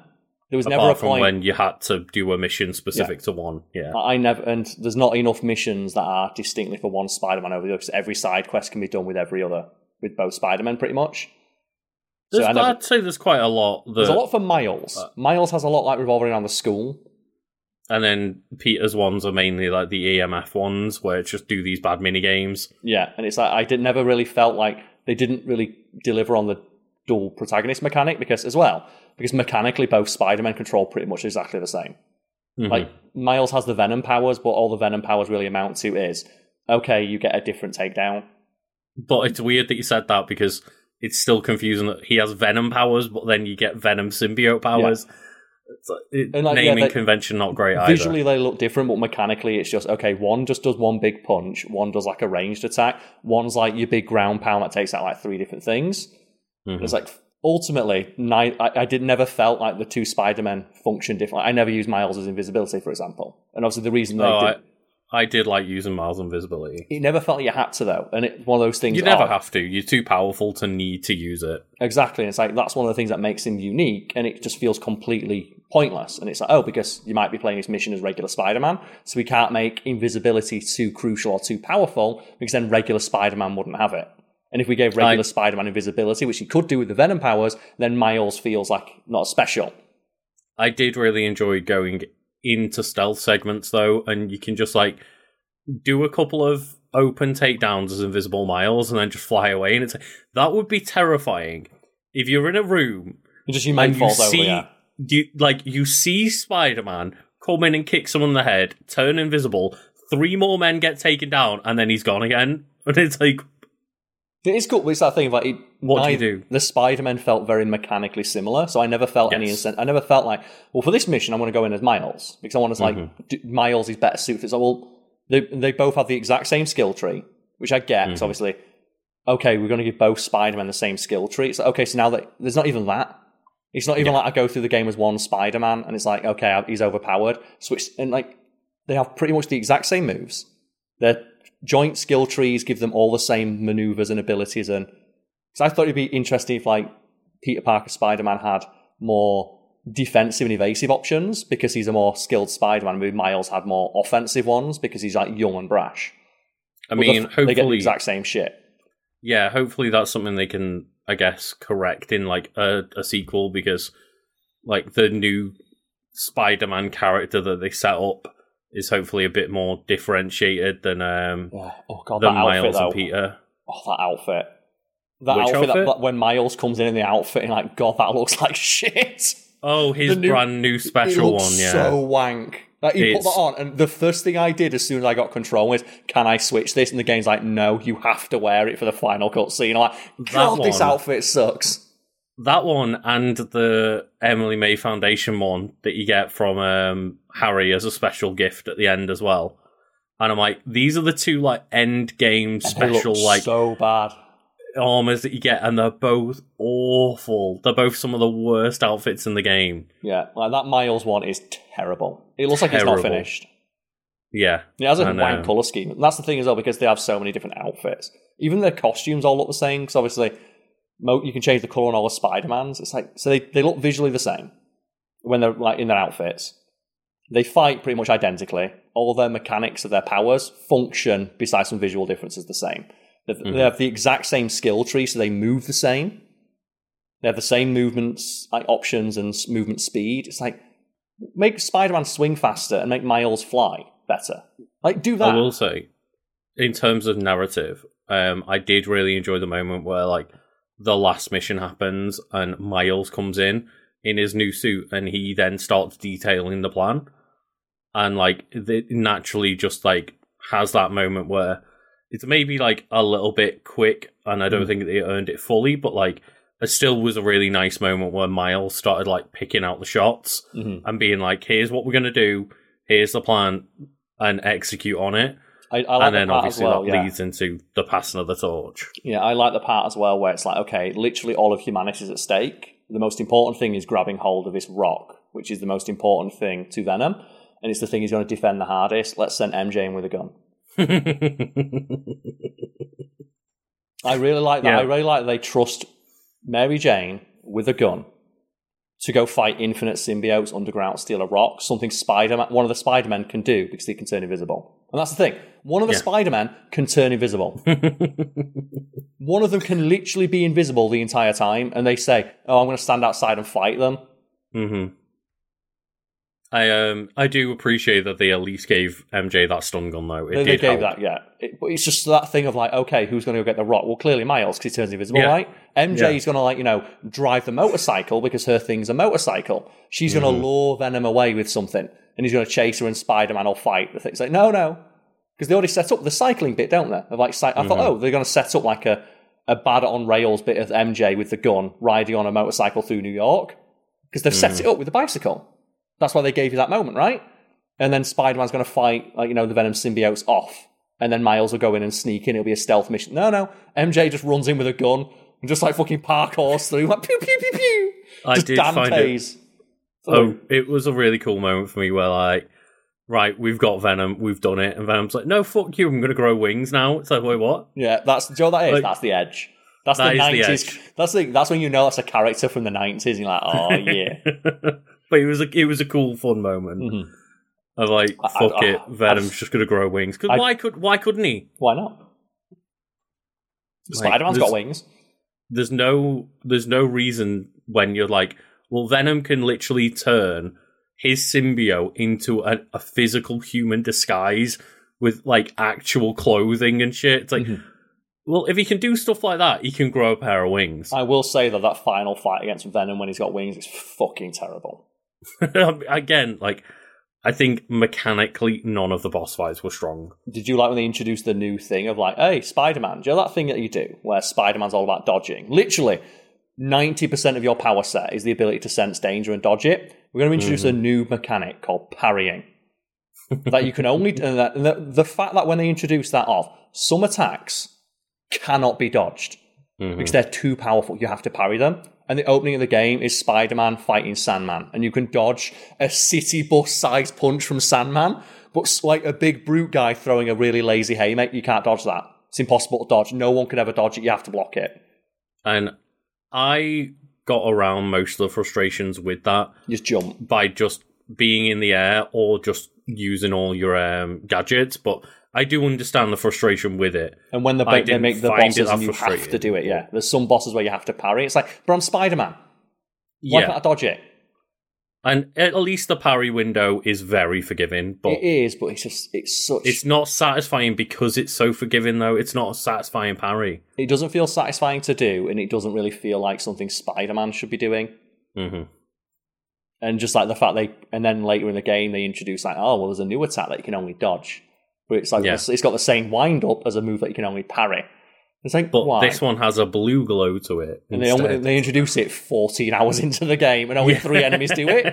There was never a from point. when you had to do a mission specific to one. Yeah. I never, and there's not enough missions that are distinctly for one Spider-Man over the other. Because every side quest can be done with every other, with both Spider-Men, pretty much. I never- I'd say there's quite a lot. That, There's a lot for Miles. Uh, Miles has a lot like revolving around the school. And then Peter's ones are mainly like the EMF ones, where it's just do these bad mini games. Yeah, and it's like I did never really felt like they didn't really deliver on the dual protagonist mechanic because as well because mechanically both Spider-Man control pretty much exactly the same. Mhm. Like Miles has the Venom powers, but all the Venom powers really amount to is okay, you get a different takedown. But it's weird that you said that because it's still confusing that he has Venom powers, but then you get Venom symbiote powers. It's like, it, And, like, yeah, naming they- convention not great either. Visually they look different, but mechanically it's just okay. One just does one big punch, one does like a ranged attack, one's like your big ground pound that takes out like three different things. Mhm. It's like ultimately, I, I did never felt like the two Spider Men function differently I never used Miles' invisibility, for example, and obviously the reason they Oh, did, I, I did like using Miles' invisibility. it never felt like you had to though, and it's one of those things. You never oh, have to. You're too powerful to need to use it. exactly. And it's like that's one of the things that makes him unique, and it just feels completely pointless. And it's like, oh, because you might be playing this mission as regular Spider Man, so we can't make invisibility too crucial or too powerful, because then regular Spider Man wouldn't have it. And if we gave regular I- Spider Man invisibility, which he could do with the Venom powers, then Miles feels like not special. I did really enjoy going into stealth segments though, and you can just like do a couple of open takedowns as invisible miles and then just fly away. And it's like that would be terrifying if you're in a room And just your main and you falls over, yeah. You like you see Spider Man come in and kick someone in the head, turn invisible, three more men get taken down, and then he's gone again. And it's like, It is cool. It's that thing of like, it, What do you do? The Spider Man felt very mechanically similar, so I never felt any Yes. instant. I never felt like, well, for this mission, I'm going to go in as Miles because I want to like Mm-hmm. do, Miles is better suited. So, well, they they both have the exact same skill tree, which I get. Mm-hmm. Because obviously, okay, we're going to give both Spider Man the same skill tree. It's like, okay, so now that there's not even that. It's not even Yeah. like I go through the game as one Spider Man, and it's like, okay, he's overpowered. Switch and like they have pretty much the exact same moves. Their joint skill trees give them all the same maneuvers and abilities. And so I thought it'd be interesting if like Peter Parker Spider Man had more defensive and evasive options because he's a more skilled Spider Man. Maybe Miles had more offensive ones because he's like young and brash. I mean, the- they get the exact same shit. yeah, hopefully that's something they can, I guess, correct in like a, a sequel because, like, the new Spider-Man character that they set up is hopefully a bit more differentiated than um Yeah. Oh god, than that outfit Miles though. and Peter. Oh, that outfit. That Which outfit, outfit? that- when Miles comes in in the outfit, and like, God, that looks like shit. Oh, his new- brand new special one, yeah. so wank. Like, you put that on, and the first thing I did as soon as I got control was, "Can I switch this?" And the game's like, "No, you have to wear it for the final cutscene." I'm like, God, this outfit sucks. That one and the Emily May Foundation one that you get from um, Harry as a special gift at the end as well. And I'm like, these are the two like end game special like so bad. Armors that you get, and they're both awful. They're both some of the worst outfits in the game. Yeah, like that Miles one is terrible. It looks like it's not finished. Yeah, It has a wank color scheme. And that's the thing as well because they have so many different outfits. Even their costumes all look the same because obviously mo- you can change the color on all the Spider Mans. It's like so they they look visually the same when they're like in their outfits. They fight pretty much identically. All their mechanics of their powers function, besides some visual differences, the same. They, Mhm. they have the exact same skill tree, so they move the same. They have the same movements, like options and movement speed. It's like make Spider-Man swing faster and make Miles fly better. Like do that. I will say, in terms of narrative, um, I did really enjoy the moment where like the last mission happens and Miles comes in in his new suit and he then starts detailing the plan, and like it naturally just like has that moment where it's maybe like a little bit quick, and I don't Mm. think they earned it fully, but like. It still was a really nice moment where Miles started like picking out the shots Mhm. and being like, "Here's what we're gonna do. Here's the plan, and execute on it." I, I like and then the part obviously as well. that Yeah. leads into the passing of the torch. yeah, I like the part as well where it's like, okay, literally all of humanity is at stake. The most important thing is grabbing hold of this rock, which is the most important thing to Venom, and it's the thing he's going to defend the hardest. Let's send MJ in with a gun. I really like that. Yeah. I really like that they trust Mary Jane with a gun to go fight infinite symbiotes underground, steal a rock, something Spider Man, one of the Spider Men can do because they can turn invisible. And that's the thing. One of the Yeah. Spider Men can turn invisible. one of them can literally be invisible the entire time, and they say, "Oh, I'm going to stand outside and fight them." hmm I um I do appreciate that they at least gave MJ that stun gun though. It They, they gave help. that, yeah. It, but it's just that thing of like, okay, who's going to go get the rock? Well, clearly Miles because he turns invisible, Yeah. right? MJ Yeah. is going to like you know drive the motorcycle because her thing's a motorcycle. She's going Mm-hmm. to lure Venom away with something, and he's going to chase her, and Spider Man will fight. The thing's like, no, no, because they already set up the cycling bit, don't they? Of like, I thought, Mm-hmm. oh, they're going to set up like a a bad on rails bit of MJ with the gun riding on a motorcycle through New York because they've Mm-hmm. set it up with the bicycle. That's why they gave you that moment, right? And then Spider Man's going to fight, like, you know, the Venom symbiotes off. And then Miles will go in and sneak in. It'll be a stealth mission. No, no. MJ just runs in with a gun and just like fucking parkours through, like pew, pew, pew, pew. I just did find it. Oh, it was a really cool moment for me where like, right, we've got Venom, we've done it, and Venom's like, no, fuck you, I'm gonna grow wings now. It's like, wait, what? Yeah, that's, do you know what that is? Like- that's the edge. That's That the is the 90s. edge. That's, the, that's when you know that's a character from the 90s and you're like, oh, yeah. but it was a it was a cool, fun moment. Mhm. Of like, fuck I- it, I- Venom's just gonna grow wings. Because I- why could why couldn't he? Why not? Like, Spider Man's got wings. there's no there's no reason when you're like, well, Venom can literally turn his symbiote into a, a physical human disguise with like actual clothing and shit. It's like, Mhm. well, if he can do stuff like that, he can grow a pair of wings. I will say that that final fight against Venom when he's got wings is fucking terrible. Again, like I think mechanically none of the boss fights were strong. Did you like when they introduced the new thing of like, hey, Spider Man? Do you know that thing that you do where Spider Man's all about dodging? Literally, 90% of your power set is the ability to sense danger and dodge it. We're going to introduce a new mechanic called parrying. that you can only. And, that, and the, the fact that when they introduce that off, some attacks cannot be dodged Mhm. because they're too powerful. You have to parry them. And the opening of the game is Spider Man fighting Sandman, and you can dodge a city bus sized punch from Sandman, but like a big brute guy throwing a really lazy haymaker, you can't dodge that. It's impossible to dodge. No one can ever dodge it. You have to block it. And I got around most of the frustrations with that just jump. by just being in the air or just using all your um, gadgets, but I do understand the frustration with it. And when the ba- they make the bosses and you have to do it, yeah. There's some bosses where you have to parry. It's like, but I'm Spider Man. Why yeah, can't I dodge it? and at least the parry window is very forgiving, but It is, but it's just, it's such. it's not satisfying because it's so forgiving. Though it's not a satisfying parry. it doesn't feel satisfying to do, and it doesn't really feel like something Spider Man should be doing. hmm and just like the fact they, and then later in the game they introduce like, oh well, there's a new attack that you can only dodge, but it's like Yeah. it's, got the same wind up as a move that you can only parry. It's like But why? this one has a blue glow to it. and they only, they introduce it 14 hours into the game, and only three enemies do it.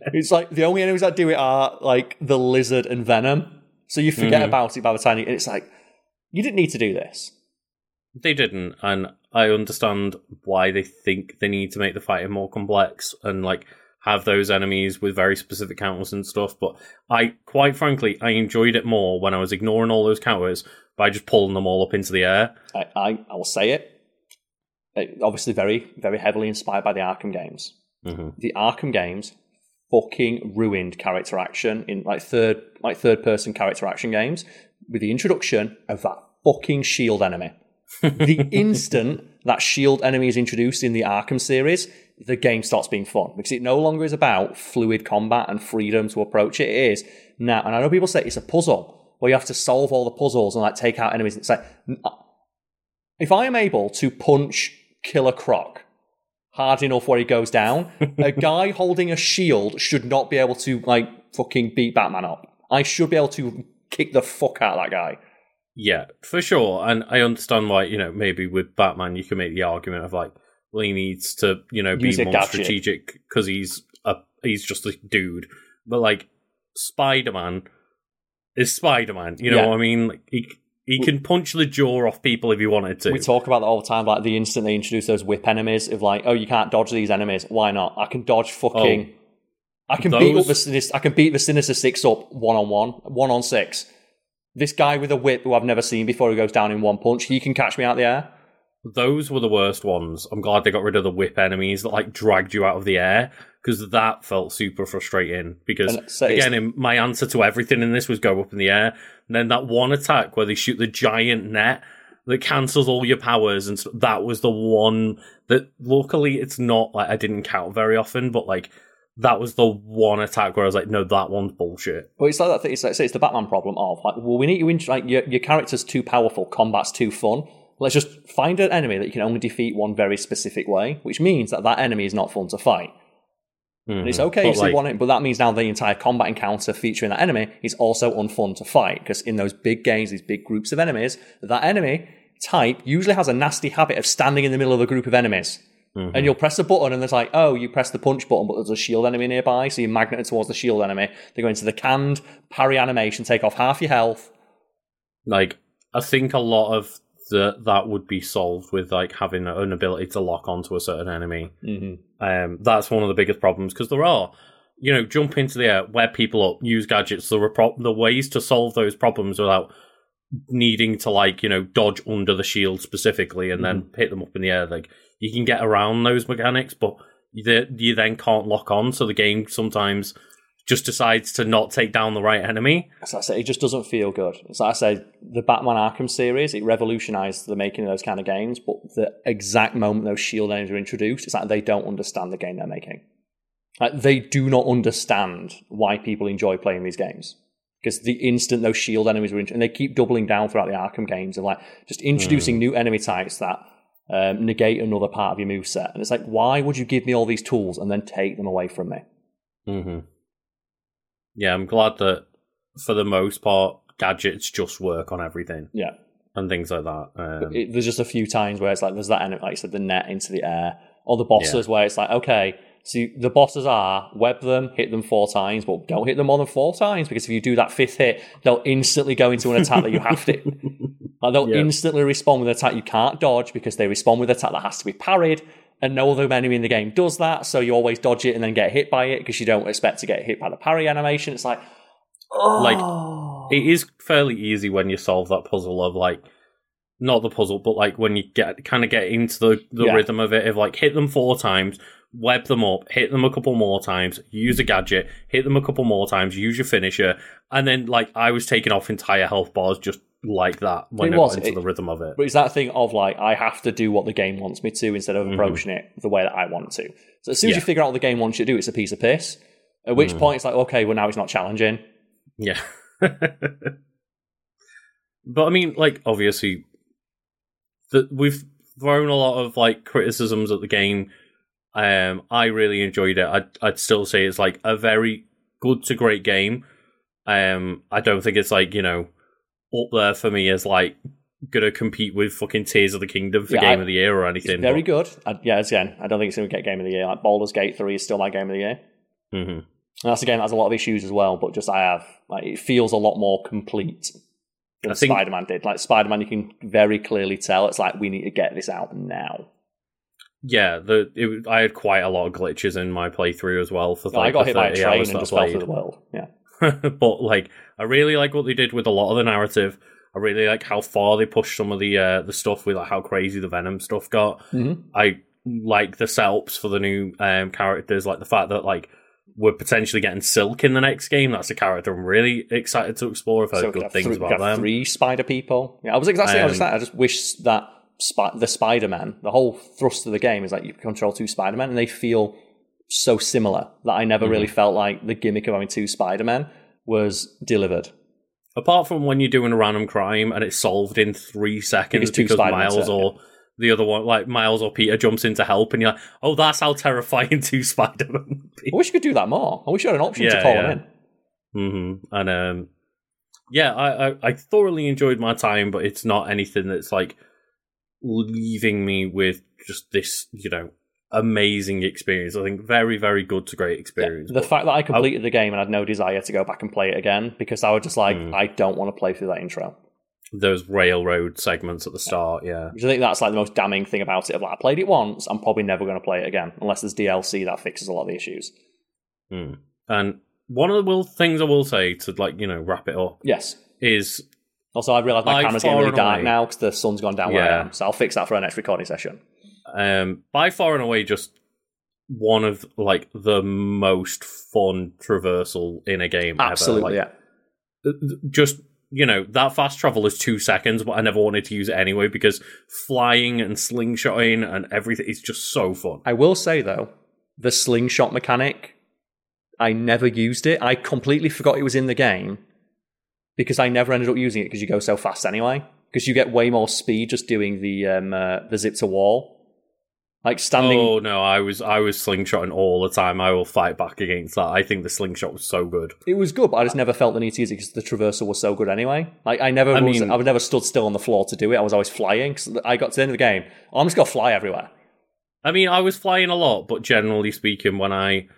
It's like the only enemies that do it are like the lizard and venom. So you forget Mhm. about it by the time you, and it's like you didn't need to do this. They didn't, and I understand why they think they need to make the fighting more complex and like have those enemies with very specific counters and stuff. But I, quite frankly, I enjoyed it more when I was ignoring all those counters by just pulling them all up into the air. I, I, I will say it. It- Obviously, very, very heavily inspired by the Arkham games. hmm The Arkham games fucking ruined character action in like third, like third person character action games with the introduction of that fucking shield enemy. the instant that shield enemy is introduced in the Arkham series, the game starts being fun because it no longer is about fluid combat and freedom to approach it. It is now, and I know people say it's a puzzle where you have to solve all the puzzles and like take out enemies. It's like, uh, if I am able to punch Killer Croc hard enough where he goes down, a guy holding a shield should not be able to like fucking beat Batman up. I should be able to kick the fuck out of that guy. Yeah, for sure. And I understand why, you know, maybe with Batman, you can make the argument of like, well, he needs to, you know, be Use more gadget. strategic because he's a he's just a dude. But like, Spider Man is Spider Man. You know Yeah. what I mean? Like, he he can punch the jaw off people if he wanted to. We talk about that all the time. Like the instant they introduce those whip enemies, of like, oh, you can't dodge these enemies. Why not? I can dodge fucking. Oh. I can beat up the sinister. I can beat the sinister six up one on one, one on six. This guy with a whip who I've never seen before, who goes down in one punch, he can catch me out of the air. Those were the worst ones. I'm glad they got rid of the whip enemies that like dragged you out of the air because that felt super frustrating. Because so again, in, my answer to everything in this was go up in the air. And then that one attack where they shoot the giant net that cancels all your powers, and st- that was the one that luckily it's not like I didn't count very often, but like that was the one attack where I was like, no, that one's bullshit. But it's like that thing. It's like, say it's the Batman problem of like, well, we need you in like your your character's too powerful, combat's too fun. Let's just find an enemy that you can only defeat one very specific way, which means that that enemy is not fun to fight. And it's Mhm. okay But, if you like, want it, but that means now the entire combat encounter featuring that enemy is also unfun to fight because in those big games, these big groups of enemies, that enemy type usually has a nasty habit of standing in the middle of a group of enemies. mhm. And you'll press the button, and there's like, oh, you press the punch button, but there's a shield enemy nearby, so you magnet magneted towards the shield enemy. They go into the canned parry animation, take off half your health. like I think a lot of the that would be solved with like having an ability to lock onto a certain enemy. Mm-hmm. Um, that's one of the biggest problems because there are, you know, jump into the air, web people up, use gadgets. There are pro- the ways to solve those problems without needing to like you know dodge under the shield specifically and then hit them up in the air. Like you can get around those mechanics, but you, you then can't lock on. So the game sometimes just decides to not take down the right enemy. As I say, it just doesn't feel good. As I said, the Batman Arkham series, it revolutionized the making of those kind of games, but the exact moment those shield enemies were introduced, it's like they don't understand the game they're making. Like, they do not understand why people enjoy playing these games. Because the instant those shield enemies were, introduced, and they keep doubling down throughout the Arkham games of like just introducing new enemy types that um, negate another part of your moveset. And it's like, why would you give me all these tools and then take them away from me? hmm Yeah, I'm glad that for the most part, gadgets just work on everything Yeah. and things like that. Um, it, there's just a few times where it's like there's that like I said, the net into the air, or the bosses where it's like, okay, so the bosses are web them, hit them four times, but don't hit them more than four times because if you do that fifth hit, they'll instantly go into an attack that you have to. Like they'll Yeah. instantly respond with an attack you can't dodge because they respond with an attack that has to be parried. And no other enemy in the game does that, so you always dodge it and then get hit by it because you don't expect to get hit by the parry animation. It's like, Like, oh. it is fairly easy when you solve that puzzle of like, not the puzzle, but like when you get kind of get into the, the Yeah. rhythm of it of like hit them four times, web them up, hit them a couple more times, use a gadget, hit them a couple more times, use your finisher, and then like I was taking off entire health bars just like that when It I was. into It- the rhythm of it. But it's that thing of like I have to do what the game wants me to instead of Mhm. approaching it the way that I want to. So as soon as Yeah. you figure out what the game wants you to do, it's a piece of piss. At which Mhm. point it's like, okay, well now it's not challenging. Yeah. but I mean, like, obviously, the, we've thrown a lot of like criticisms at the game Um, I really enjoyed it. I'd, I'd still say it's like a very good to great game. Um, I don't think it's like you know up there for me as like gonna compete with fucking Tears of the Kingdom for Yeah, Game I- of the Year or anything. Very good. I, yeah, again, I don't think it's going to get Game of the Year. Like Baldur's Gate 3 is still my Game of the Year. hmm And that's a game that has a lot of issues as well, but just I have, like, it feels a lot more complete than I think- Spider Man did. Like, Spider Man, you can very clearly tell it's like, we need to get this out now. Yeah, the it, I had quite a lot of glitches in my playthrough as well. For I like, got hit by a train and I just fell played. through the world. Yeah. but like I really like what they did with a lot of the narrative. I really like how far they pushed some of the uh, the stuff with like how crazy the Venom stuff got. Mhm. I like the setups for the new um, characters, like the fact that like we're potentially getting Silk in the next game. That's a character I'm really excited to explore. I've heard So good things three, about them. three spider people. Yeah, I was exactly I was Um, that. I just wish that Spi- the Spider Man, the whole thrust of the game is like you control two Spider Men, and they feel so similar that I never Mm-hmm. really felt like the gimmick of having two Spider Men was delivered. Apart from when you're doing a random crime and it's solved in three seconds Because because Miles or the other one, like Miles or Peter, jumps in to help, and you're like, "Oh, that's how terrifying two Spider-Man be." I wish you could do that more. I wish you had an option to call yeah. them in. hmm And um, yeah, I, I I thoroughly enjoyed my time, but it's not anything that's like leaving me with just this, you know, amazing experience. I think very, very good to great experience. The but- fact that I completed the game and had no desire to go back and play it again because I was just like, Mm. I don't want to play through that intro. those railroad segments at the start, yeah. Which I think that's like the most damning thing about it. Of like, I played it once, I'm probably never going to play it again unless there's DLC that fixes a lot of the issues. Mm. And one of the will things I will say to like you know wrap it up Yes. is Also, I realised my camera's getting really dark now because the sun's gone down where Yeah. I am. So I'll fix that for our next recording session. Um, by far and away just one of like the most fun traversal in a game Absolutely, ever. Like, yeah. Just you know that fast travel is two seconds but i never wanted to use it anyway because flying and slingshotting and everything is just so fun I will say though, the slingshot mechanic, I never used it. I completely forgot it was in the game because I never ended up using it because you go so fast anyway. Because you get way more speed just doing the um, uh, the zip to wall. Like standing, oh no i was i was slingshotting all the time i will fight back against that i think the slingshot was so good it was good, but I just never felt the need to use it because the traversal was so good anyway. Like I never, I was, mean- I never stood still on the floor to do it. I was always flying. 'cause I got to the end of the game, oh, I'm just gonna fly everywhere. I mean, I was flying a lot, but generally speaking, when I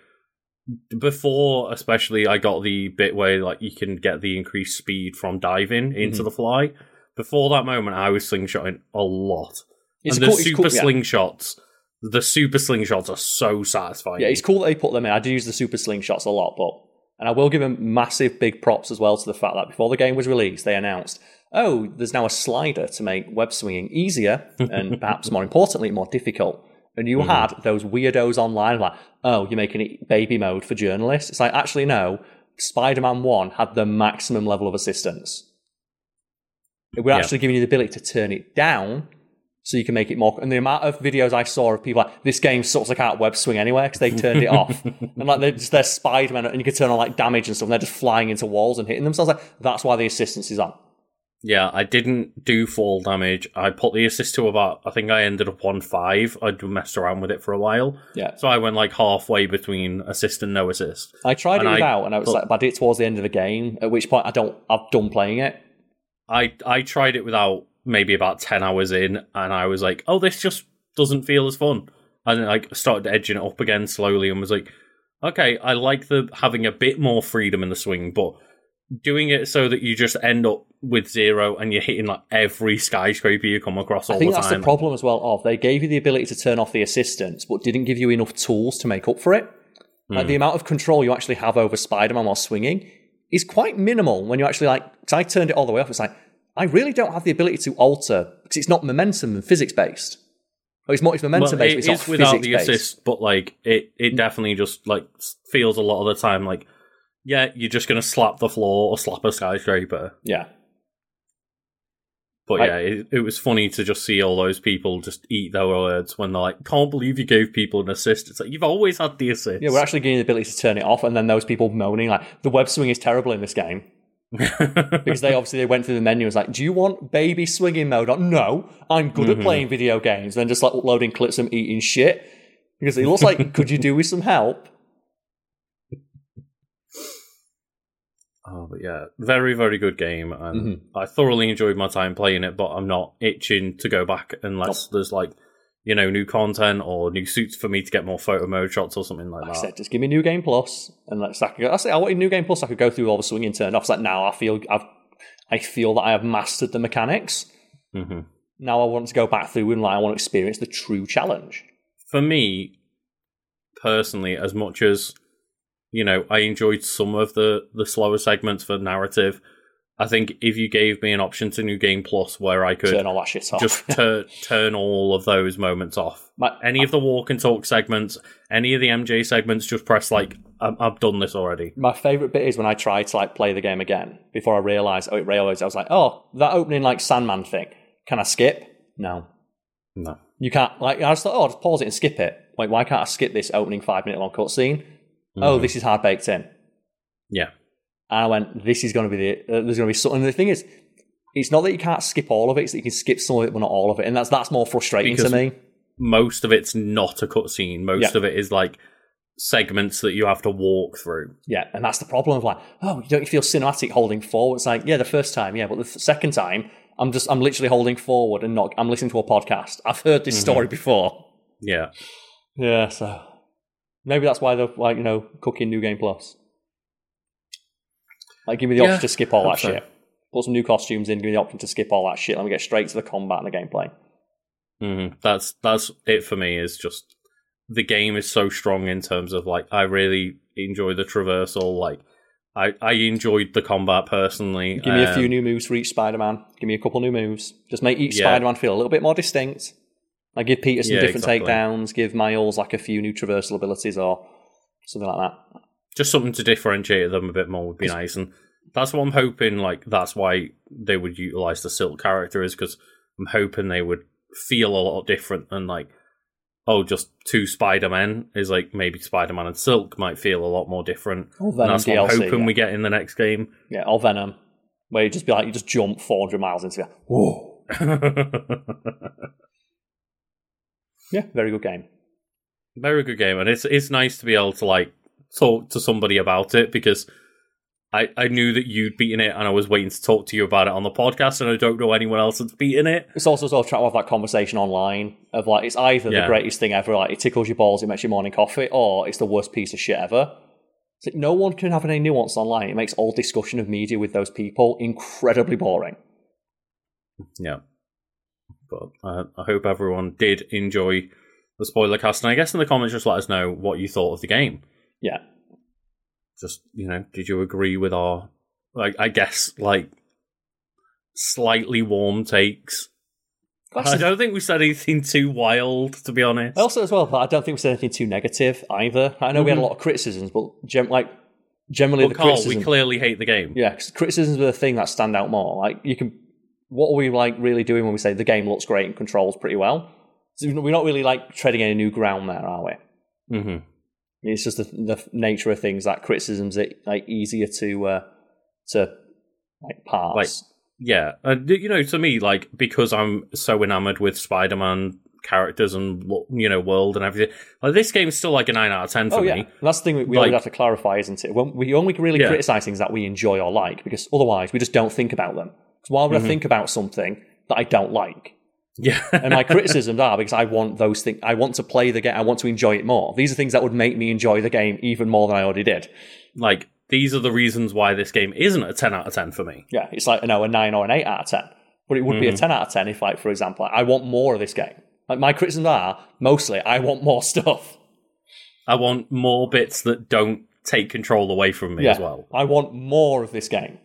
before, especially, I got the bit where like you can get the increased speed from diving into Mhm. the fly. Before that moment, I was slingshotting a lot, It's and cool. the super cool, yeah. slingshots, the super slingshots are so satisfying. Yeah, it's cool that they put them in. I do use the super slingshots a lot, but and I will give them massive big props as well to the fact that before the game was released, they announced, "Oh, there's now a slider to make web swinging easier and perhaps more importantly, more difficult." And you mm-hmm. had those weirdos online like, "Oh, you're making it baby mode for journalists." It's like, actually, no. Spider-Man One had the maximum level of assistance. We're Yeah. actually giving you the ability to turn it down so you can make it more. And the amount of videos I saw of people like this game sucks like out web swing anywhere because they turned it off, and like they're just they're Spider Man, and you can turn on like damage and stuff, and they're just flying into walls and hitting them. So I was like, that's why the assistance is on. Yeah, I didn't do fall damage. I put the assist to about. I think I ended up on five. I'd messed around with it for a while, Yeah, so I went like halfway between assist and no assist. I tried And it I- without, and I was but- like, but I did it towards the end of the game. At which point, I don't, I've done playing it. I I tried it without maybe about ten hours in, and I was like, "Oh, this just doesn't feel as fun." And then like started edging it up again slowly, and was like, "Okay, I like the having a bit more freedom in the swing, but doing it so that you just end up with zero and you're hitting like every skyscraper you come across all I think the that's time." the problem as well. Of they gave you the ability to turn off the assistance, but didn't give you enough tools to make up for it. Like Hmm. the amount of control you actually have over Spider Man while swinging is quite minimal when you actually like. Because I turned it all the way off. It's like I really don't have the ability to alter because it's not momentum and physics based. Or it's more it's momentum well, based. it but it's without the based. assist, but like it, it mm. definitely just like feels a lot of the time like, yeah, you're just gonna slap the floor or slap a skyscraper. Yeah, But I- yeah, it, it was funny to just see all those people just eat their words when they're like, "Can't believe you gave people an assist." It's like you've always had the assist. yeah. We're actually getting the ability to turn it off, and then those people moaning like the web swing is terrible in this game because they obviously they went through the menu and was like, "Do you want baby swinging mode?" on?" No, I'm good Mm-hmm. at playing video games. Then just like loading clips and eating shit. Because it looks like, could you do with some help? Oh, but yeah, very, very good game, and Mhm. I thoroughly enjoyed my time playing it. But I'm not itching to go back unless there's like, you know, new content or new suits for me to get more photo mode shots or something like Like I that. said, just give me New Game Plus, and let's. I, could I said I wanted New Game Plus. I could go through all the swinging turn offs. Like now, I feel I've, I feel that I have mastered the mechanics. hmm Now I want to go back through and like I want to experience the true challenge. For me, personally, as much as you know, I enjoyed some of the the slower segments for narrative. I think if you gave me an option to New Game Plus where I could Turn all that shit off. just tur- turn all of those moments off. My- Any of the walk and talk segments, any of the MJ segments, just press like I'm, I've done this already. My favorite bit is when I try to like play the game again before I realize Oh, it realized I was like, oh, that opening like Sandman thing. Can I skip? No, No, you can't. Like I just thought, oh, just pause it and skip it. Like, why can't I skip this opening five minute long cutscene? Oh, Mhm. this is hard baked in. yeah, And I went, this is going to be the. Uh, there's going to be something. The thing is, it's not that you can't skip all of it; it's that you can skip some of it, but not all of it, and that's that's more frustrating Because- to me. most of it's not a cutscene. Most Yeah. of it is like segments that you have to walk through. Yeah, and that's the problem of like, oh, don't you feel cinematic holding forward? It's like, yeah, the first time, yeah, but the second time, I'm just, I'm literally holding forward and not, I'm listening to a podcast. I've heard this Mhm. story before. Yeah, Yeah, so maybe that's why they're like, you know, cooking New Game Plus. Like, give me the Yeah, option to skip all that so. shit. Put some new costumes in, give me the option to skip all that shit. Let me get straight to the combat and the gameplay. hmm that's that's it for me. Is just the game is so strong in terms of like I really enjoy the traversal. Like I I enjoyed the combat personally. Give me a few Um, new moves for each Spider Man. Give me a couple new moves. Just make each Yeah. Spider Man feel a little bit more distinct. Like give Peter some Yeah, different exactly. takedowns. Give Miles like a few new traversal abilities or something like that. Just something to differentiate them a bit more would be nice and that's what i'm hoping like that's why they would utilize the silk character is because i'm hoping they would feel a lot different than like oh just two spider-men is like maybe spider-man and silk might feel a lot more different and Venom that's what i'm DLC. hoping yeah. we get in the next game yeah, or Venom, where you just be like you just jump 400 miles into it. Whoa. Yeah, very good game. very good game and it's it's nice to be able to like talk to somebody about it because I, I knew that you'd beaten it and I was waiting to talk to you about it on the podcast and I don't know anyone else that's beaten it. It's also sort of trying to have that conversation online of like it's either the greatest thing ever, like it tickles your balls, it makes your morning coffee, or it's the worst piece of shit ever. It's like no one can have any nuance online. It makes all discussion of media with those people incredibly boring. Yeah. But uh, I hope everyone did enjoy the spoiler cast. And I guess in the comments, just let us know what you thought of the game. Yeah. Just, you know, did you agree with our, like, I guess, like, slightly warm takes? That's I don't think we said anything too wild, to be honest. Also, as well, but I don't think we said anything too negative either. I know we had a lot of criticisms, but gem- like generally But the Karl, criticism, we clearly hate the game. yeah, 'cause criticisms are the thing that stand out more. Like you can, what are we like really doing when we say the game looks great and controls pretty well? So we're not really like treading any new ground there, are we? hmm It's just the, the nature of things that criticisms are like easier to uh, to like pass. Like- Yeah, uh, you know, to me, like because I'm so enamored with Spider-Man characters and you know world and everything, like this game is still like a nine out of ten for oh yeah, me. That's the thing we, we Like- always have to clarify, isn't it? When we only really Yeah. criticize things that we enjoy or like, because otherwise we just don't think about them. So why would Mhm. I think about something that I don't like? Yeah, And my criticisms are because I want those things. I want to play the game. I want to enjoy it more. These are things that would make me enjoy the game even more than I already did. like these are the reasons why this game isn't a ten out of ten for me. Yeah, it's like you know, a nine or an eight out of ten. But it would be a Mhm. ten out of ten if, like, for example, I want more of this game. Like my criticisms are mostly I want more stuff. I want more bits that don't take control away from me yeah, as well. I want more of this game.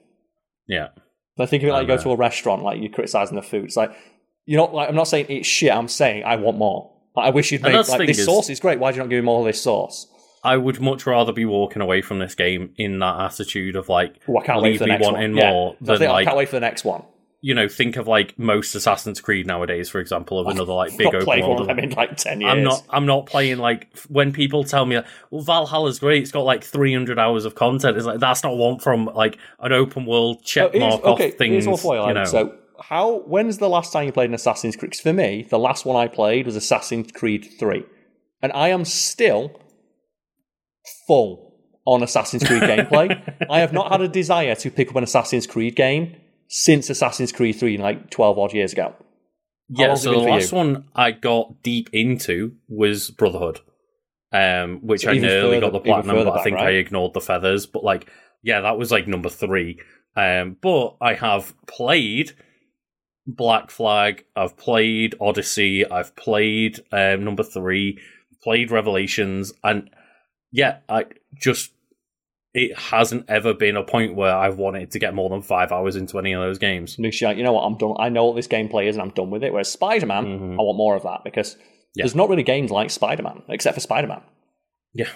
Yeah, I think of it like you go to a restaurant, like you're criticizing the food. It's like you know, like I'm not saying it's shit. I'm saying I want more. Like, I wish you'd And make that's the like thing this is- sauce is great. Why do you not give me more of this sauce? I would much rather be walking away from this game in that attitude of like, Oh, I can't wait leave for the me next wanting one. Yeah, more that's than it, I like can't wait for the next one. you know, think of like most Assassin's Creed nowadays, for example, of another like big Not open played one world. of them in like ten years. I'm not. I'm not playing like f- when people tell me, "Well, Valhalla's great. It's got like 300 hours of content." It's like that's not one from like an open world Oh, check mark off okay, things. here's you. you like, know, So, how? When's the last time you played an Assassin's Creed? for me, the last one I played was Assassin's Creed Three, and I am still full on Assassin's Creed gameplay. I have not had a desire to pick up an Assassin's Creed game since Assassin's Creed 3, like 12 odd years ago. Yeah, so the last you? one I got deep into was Brotherhood, um, which So I nearly got the platinum, further but I back, think I ignored the feathers. But like, yeah, that was like number three. Um, but I have played Black Flag, I've played Odyssey, I've played um, number three, played Revelations, and yeah, I just it hasn't ever been a point where I've wanted to get more than five hours into any of those games. And you're like, you know what, I'm done. I know what this gameplay is and I'm done with it. Whereas Spider Man, Mhm. I want more of that because Yeah. there's not really games like Spider Man, except for Spider Man. Yeah.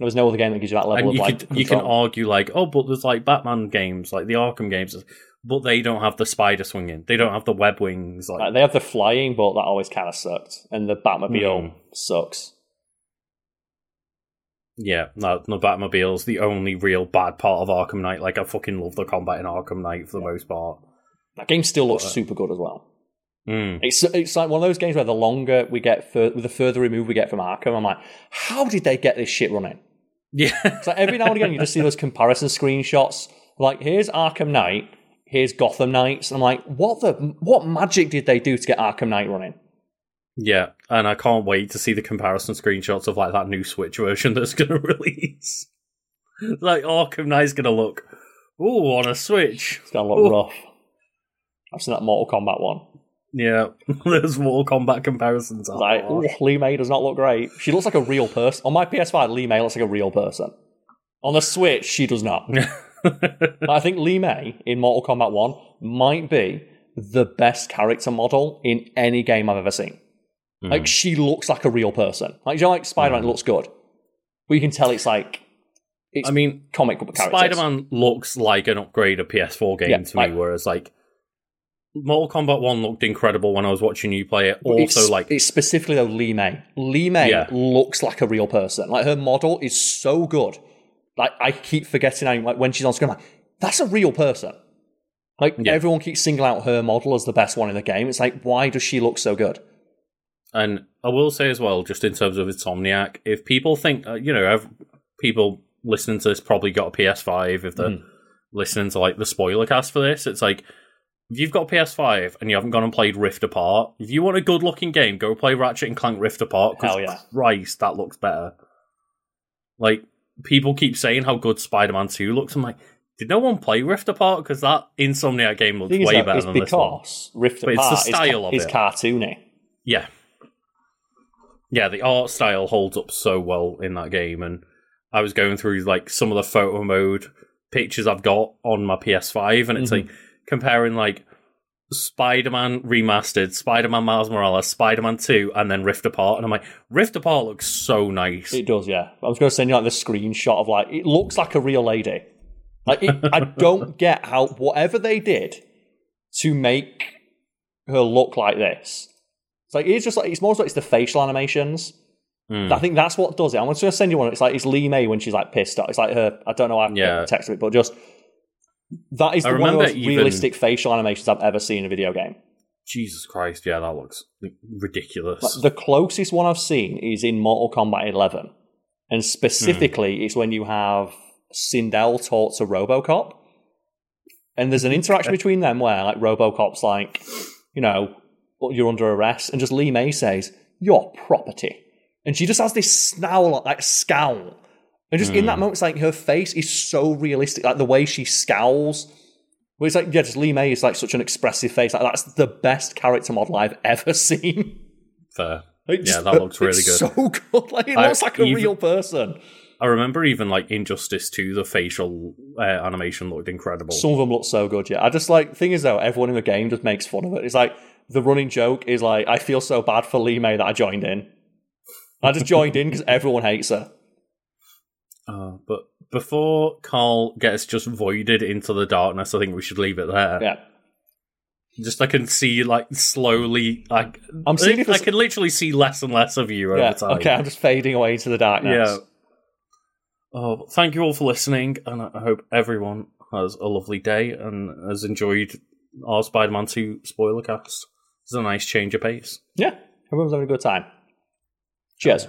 There's no other game that gives you that level and of you like. could, you can argue like, oh, but there's like Batman games, like the Arkham games, but they don't have the spider swinging. They don't have the web wings. Like, Uh, they have the flying, but that always kind of sucked. And the Batmobile Hmm. sucks. yeah, no, the Batmobile's the only real bad part of Arkham Knight. Like, I fucking love the combat in Arkham Knight for the most part. That game still looks But, uh, super good as well. Mm. It's it's like one of those games where the longer we get, fur- the further removed we get from Arkham, I'm like, how did they get this shit running? Yeah, It's like every now and again you just see those comparison screenshots. Like here's Arkham Knight, here's Gotham Knights, and I'm like, what the what magic did they do to get Arkham Knight running? yeah, and I can't wait to see the comparison screenshots of like that new Switch version that's going to release. like Arkham Knight's going to look, ooh, on a Switch. It's gonna look Ooh. rough. I've seen that Mortal Kombat one. Yeah, there's Mortal Kombat comparisons. It's like, Oh. ooh, Li Mei does not look great. She looks like a real person. On my PS5, Li Mei looks like a real person. On the Switch, she does not. I think Li Mei in Mortal Kombat 1 might be the best character model in any game I've ever seen. Hmm. Like, she looks like a real person. Like, you know, like Spider Man Mhm. looks good. But you can tell it's like, it's I mean, comic book characters. Spider Man looks like an upgrade of PS4 game Yeah, to me, whereas like Mortal Kombat One looked incredible when I was watching you play it. Also, it's, like it's specifically though Li Mei. Li Mei Yeah. looks like a real person. Like her model is so good. Like I keep forgetting how, like when she's on screen, I'm like that's a real person. Like Yeah. everyone keeps singling out her model as the best one in the game. It's like why does she look so good? And I will say as well, just in terms of Insomniac, if people think, uh, you know, people listening to this probably got a PS5, if they're Mhm. listening to like the spoiler cast for this, it's like, if you've got a PS5 and you haven't gone and played Rift Apart, if you want a good looking game, go play Ratchet and Clank Rift Apart. Hell yeah. Christ, that looks better. Like, people keep saying how good Spider Man 2 looks. I'm like, did no one play Rift Apart? Because that Insomniac game looks The thing is, way though, better than this one. because Rift But it's the Apart is style of is it. cartoony. Yeah. Yeah, the art style holds up so well in that game and I was going through like some of the photo mode pictures I've got on my PS5 and it's Mhm. like comparing like Spider-Man remastered, Spider-Man Miles Morales, Spider-Man 2 and then Rift Apart and I'm like Rift Apart looks so nice. It does, yeah. I was going to send you like the screenshot of like it looks like a real lady. Like it, I don't get how whatever they did to make her look like this. It's like it's just like it's more like it's the facial animations. Mm. I think that's what does it. I'm just going to send you one. It's like it's Li Mei when she's like pissed off. It's like her. I don't know. how I yeah. text it, but just that is I the, one of the most even- realistic facial animations I've ever seen in a video game. Jesus Christ, yeah, that looks ridiculous. Like, the closest one I've seen is in Mortal Kombat 11, and specifically, hmm. it's when you have Sindel talk to RoboCop, and there's an interaction between them where like RoboCop's like, you know, you're under arrest, and just Li Mei says, "Your property," and she just has this scowl, like scowl, and just in that moment, it's like her face is so realistic, like the way she scowls. It's like, yeah, just Li Mei is like such an expressive face. Like that's the best character model I've ever seen. Fair. It Yeah, that looks really it's good. So good. Like it I- looks like a even- real person. I remember even like Injustice 2, the facial uh, animation looked incredible. Some of them look so good. Yeah, I just like thing is though, everyone in the game just makes fun of it. It's like the running joke is like, I feel so bad for Li Mei that I joined in. I just joined in because everyone hates her. Uh, but before Karl gets just voided into the darkness, I think we should leave it there. Yeah, Just I can see like slowly, like I'm seeing I, I can literally see less and less of you over time. Okay, I'm just fading away into the darkness. Yeah. Oh, thank you all for listening, and I hope everyone has a lovely day and has enjoyed our Spider-Man 2 spoiler cast. It's a nice change of pace. yeah. Everyone's having a good time. Cheers.